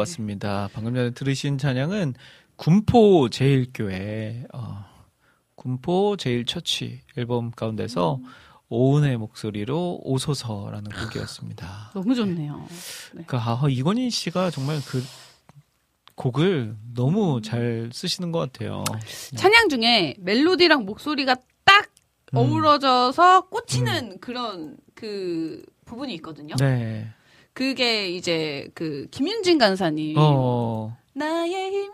듣고 왔습니다. 방금 전에 들으신 찬양은 군포 제일교회, 어, 군포 제일처치 앨범 가운데서 오은의 목소리로 오소서라는 곡이었습니다. 너무 좋네요. 그, 아, 이건희 씨가 정말 그 곡을 너무 잘 쓰시는 것 같아요. 찬양 중에 멜로디랑 목소리가 딱 음. 어우러져서 꽂히는 그런 그 부분이 있거든요. 네. 그게 이제 그 김윤진 간사님 어, 나의 힘이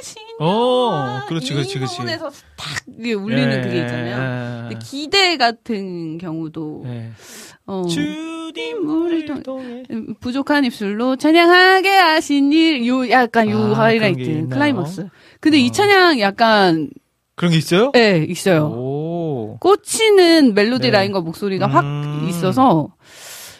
되신 어, 그렇지, 그렇지, 이 그렇지. 부분에서 딱 이게 울리는 예, 그게 있잖아요. 예, 근데 기대 같은 경우도 예. 어, 주님 우리 우리 통해. 음, 부족한 입술로 찬양하게 하신 일, 요 약간 요 아, 하이라이트 있나요? 클라이막스. 근데 어. 이 찬양 약간 그런 게 있어요? 예 있어요. 오. 꽂히는 멜로디 네. 라인과 목소리가 음. 확 있어서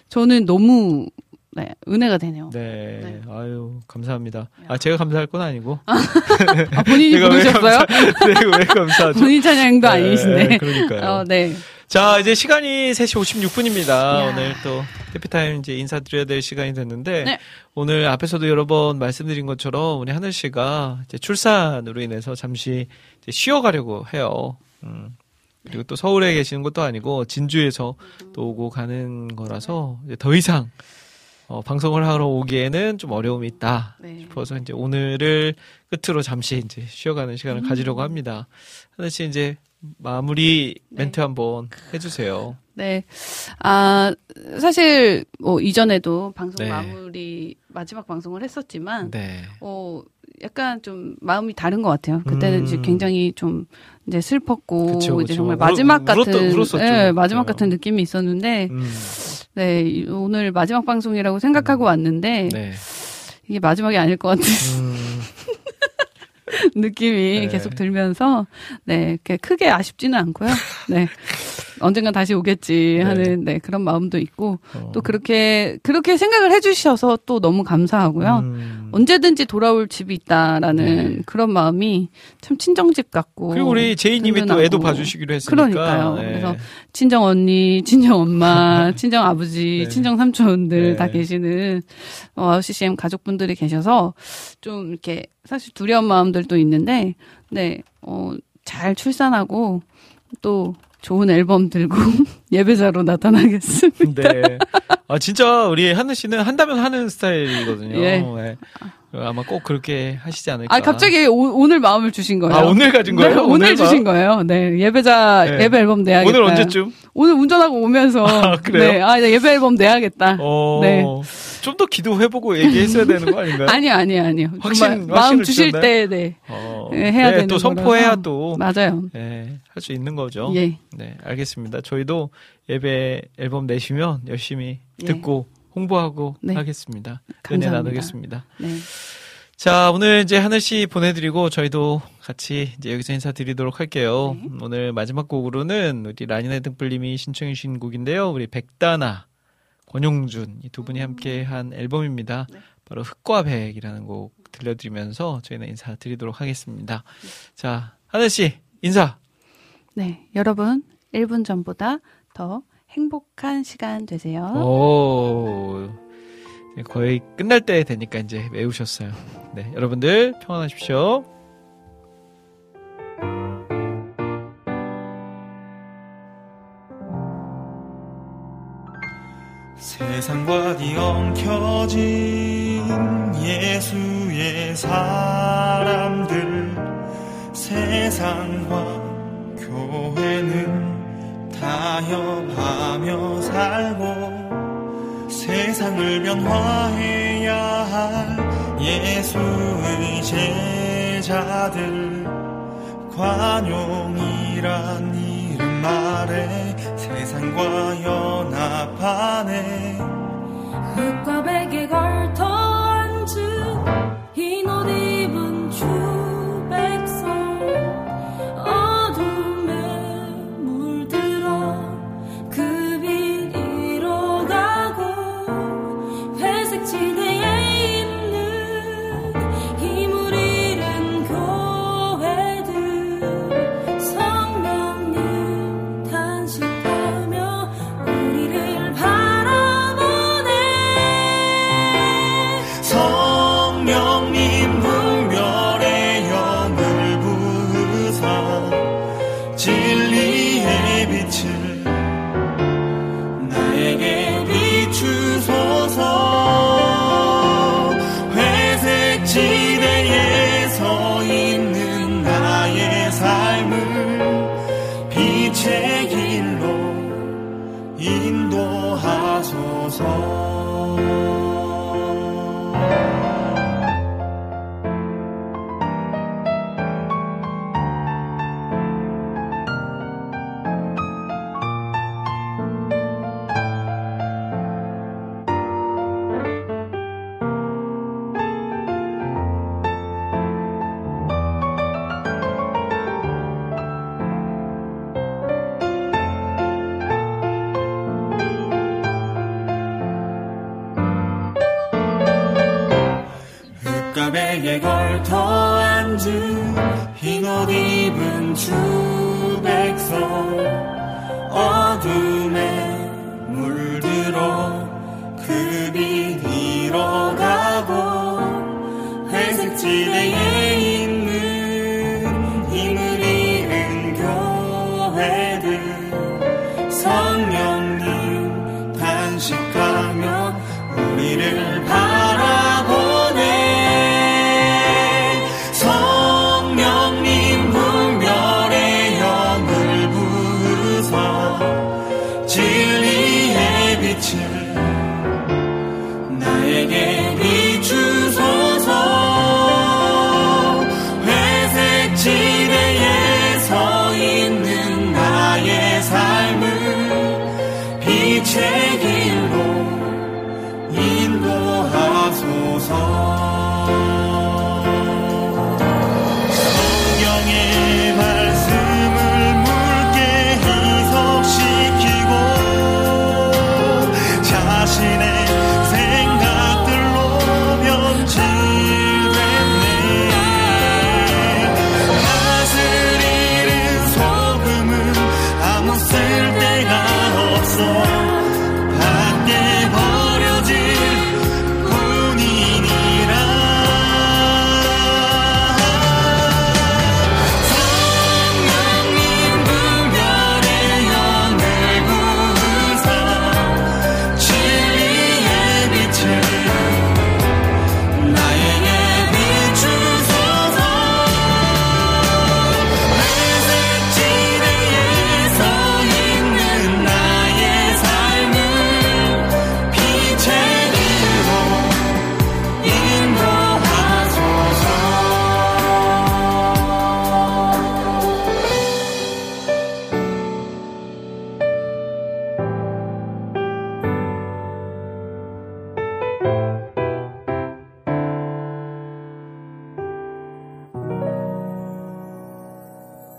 저는 너무 네, 은혜가 되네요. 네. 네. 아유, 감사합니다. 아, 제가 감사할 건 아니고. 아, 본인이 내가 왜 부르셨어요? 감사, 내가 왜 감사하죠? 본인 찬양도 아니신데. 네, 그러니까요. 어, 네. 자, 이제 시간이 3시 56분입니다. 이야. 오늘 또 해피타임 이제 인사드려야 될 시간이 됐는데 네. 오늘 앞에서도 여러 번 말씀드린 것처럼 우리 하늘 씨가 이제 출산으로 인해서 잠시 이제 쉬어가려고 해요. 음. 그리고 또 서울에 계시는 것도 아니고 진주에서 또 오고 가는 거라서 이제 더 이상 어, 방송을 하러 오기에는 좀 어려움이 있다 네. 싶어서 이제 오늘을 끝으로 잠시 이제 쉬어가는 시간을 음. 가지려고 합니다. 하늘 씨 이제 마무리 네. 멘트 한번 해주세요. 네. 아, 사실, 뭐, 이전에도 방송 네. 마무리, 마지막 방송을 했었지만, 네. 어, 약간 좀 마음이 다른 것 같아요. 그때는 음. 이제 굉장히 좀 이제 슬펐고, 그쵸, 이제 그쵸. 정말 울었- 마지막 울었던- 같은, 울었었죠. 예, 마지막. 같은 느낌이 있었는데, 음, 네, 이- 오늘 마지막 방송이라고 생각하고 왔는데, 네. 이게 마지막이 아닐 것 같은 음, 느낌이 네. 계속 들면서, 네, 크게 아쉽지는 않고요. 네. 언젠간 다시 오겠지 네. 하는, 네, 그런 마음도 있고, 어. 또 그렇게, 그렇게 생각을 해주셔서 또 너무 감사하고요. 음. 언제든지 돌아올 집이 있다라는 네. 그런 마음이 참 친정집 같고. 그리고 우리 제이님이 또. 애도 봐주시기로 했으니까. 그러니까요. 네. 그래서 친정 언니, 친정 엄마, 친정 아버지, 네. 친정 삼촌들 네. 다 계시는 어, CCM 가족분들이 계셔서 좀 이렇게 사실 두려운 마음들도 있는데, 네, 어, 잘 출산하고 또 좋은 앨범 들고 예배자로 나타나겠습니다. 네. 아, 진짜 우리 하늘 씨는 한다면 하는 스타일이거든요. 예. 네. 아마 꼭 그렇게 하시지 않을까. 아, 갑자기 오, 늘 마음을 주신 거예요. 아, 오늘 가진 거예요? 네, 오늘 오늘 주신 거예요. 네, 예배자, 네. 예배 앨범 내야겠다. 오늘 언제쯤? 오늘 운전하고 오면서. 아, 그래요? 네, 아, 네, 예배 앨범 내야겠다. 어, 네. 좀 더 기도해보고 얘기했어야 되는 거 아닌가요? 아니요, 아니요, 아니요. 확신- 마음 주실? 때, 네. 어, 네, 해야 네, 되는 또 선포해야 거라서. 또. 맞아요. 네, 할 수 있는 거죠. 예. 네, 알겠습니다. 저희도 예배 앨범 내시면 열심히 예. 듣고 홍보하고 네. 하겠습니다. 은혜 감사합니다. 나누겠습니다. 네. 자, 오늘 이제 하늘 씨 보내드리고 저희도 같이 이제 여기서 인사드리도록 할게요. 네. 오늘 마지막 곡으로는 우리 라니네 등불님이 신청해주신 곡인데요. 우리 백다나, 권용준 이 두 분이 함께 한 앨범입니다. 네. 바로 흑과 백이라는 곡 들려드리면서 저희는 인사드리도록 하겠습니다. 자, 하늘 씨 인사. 네. 여러분, 1분 전보다 더 행복한 시간 되세요. 오, 거의 끝날 때 되니까 이제 외우셨어요. 네, 여러분들 평안하십시오. 세상과 뒤엉켜진 예수의 사람들 세상과 교회는 타협하며 살고 세상을 변화해야 할 예수의 제자들. 관용이란 이름 아래 세상과 연합하네. 흙과 백에 걸터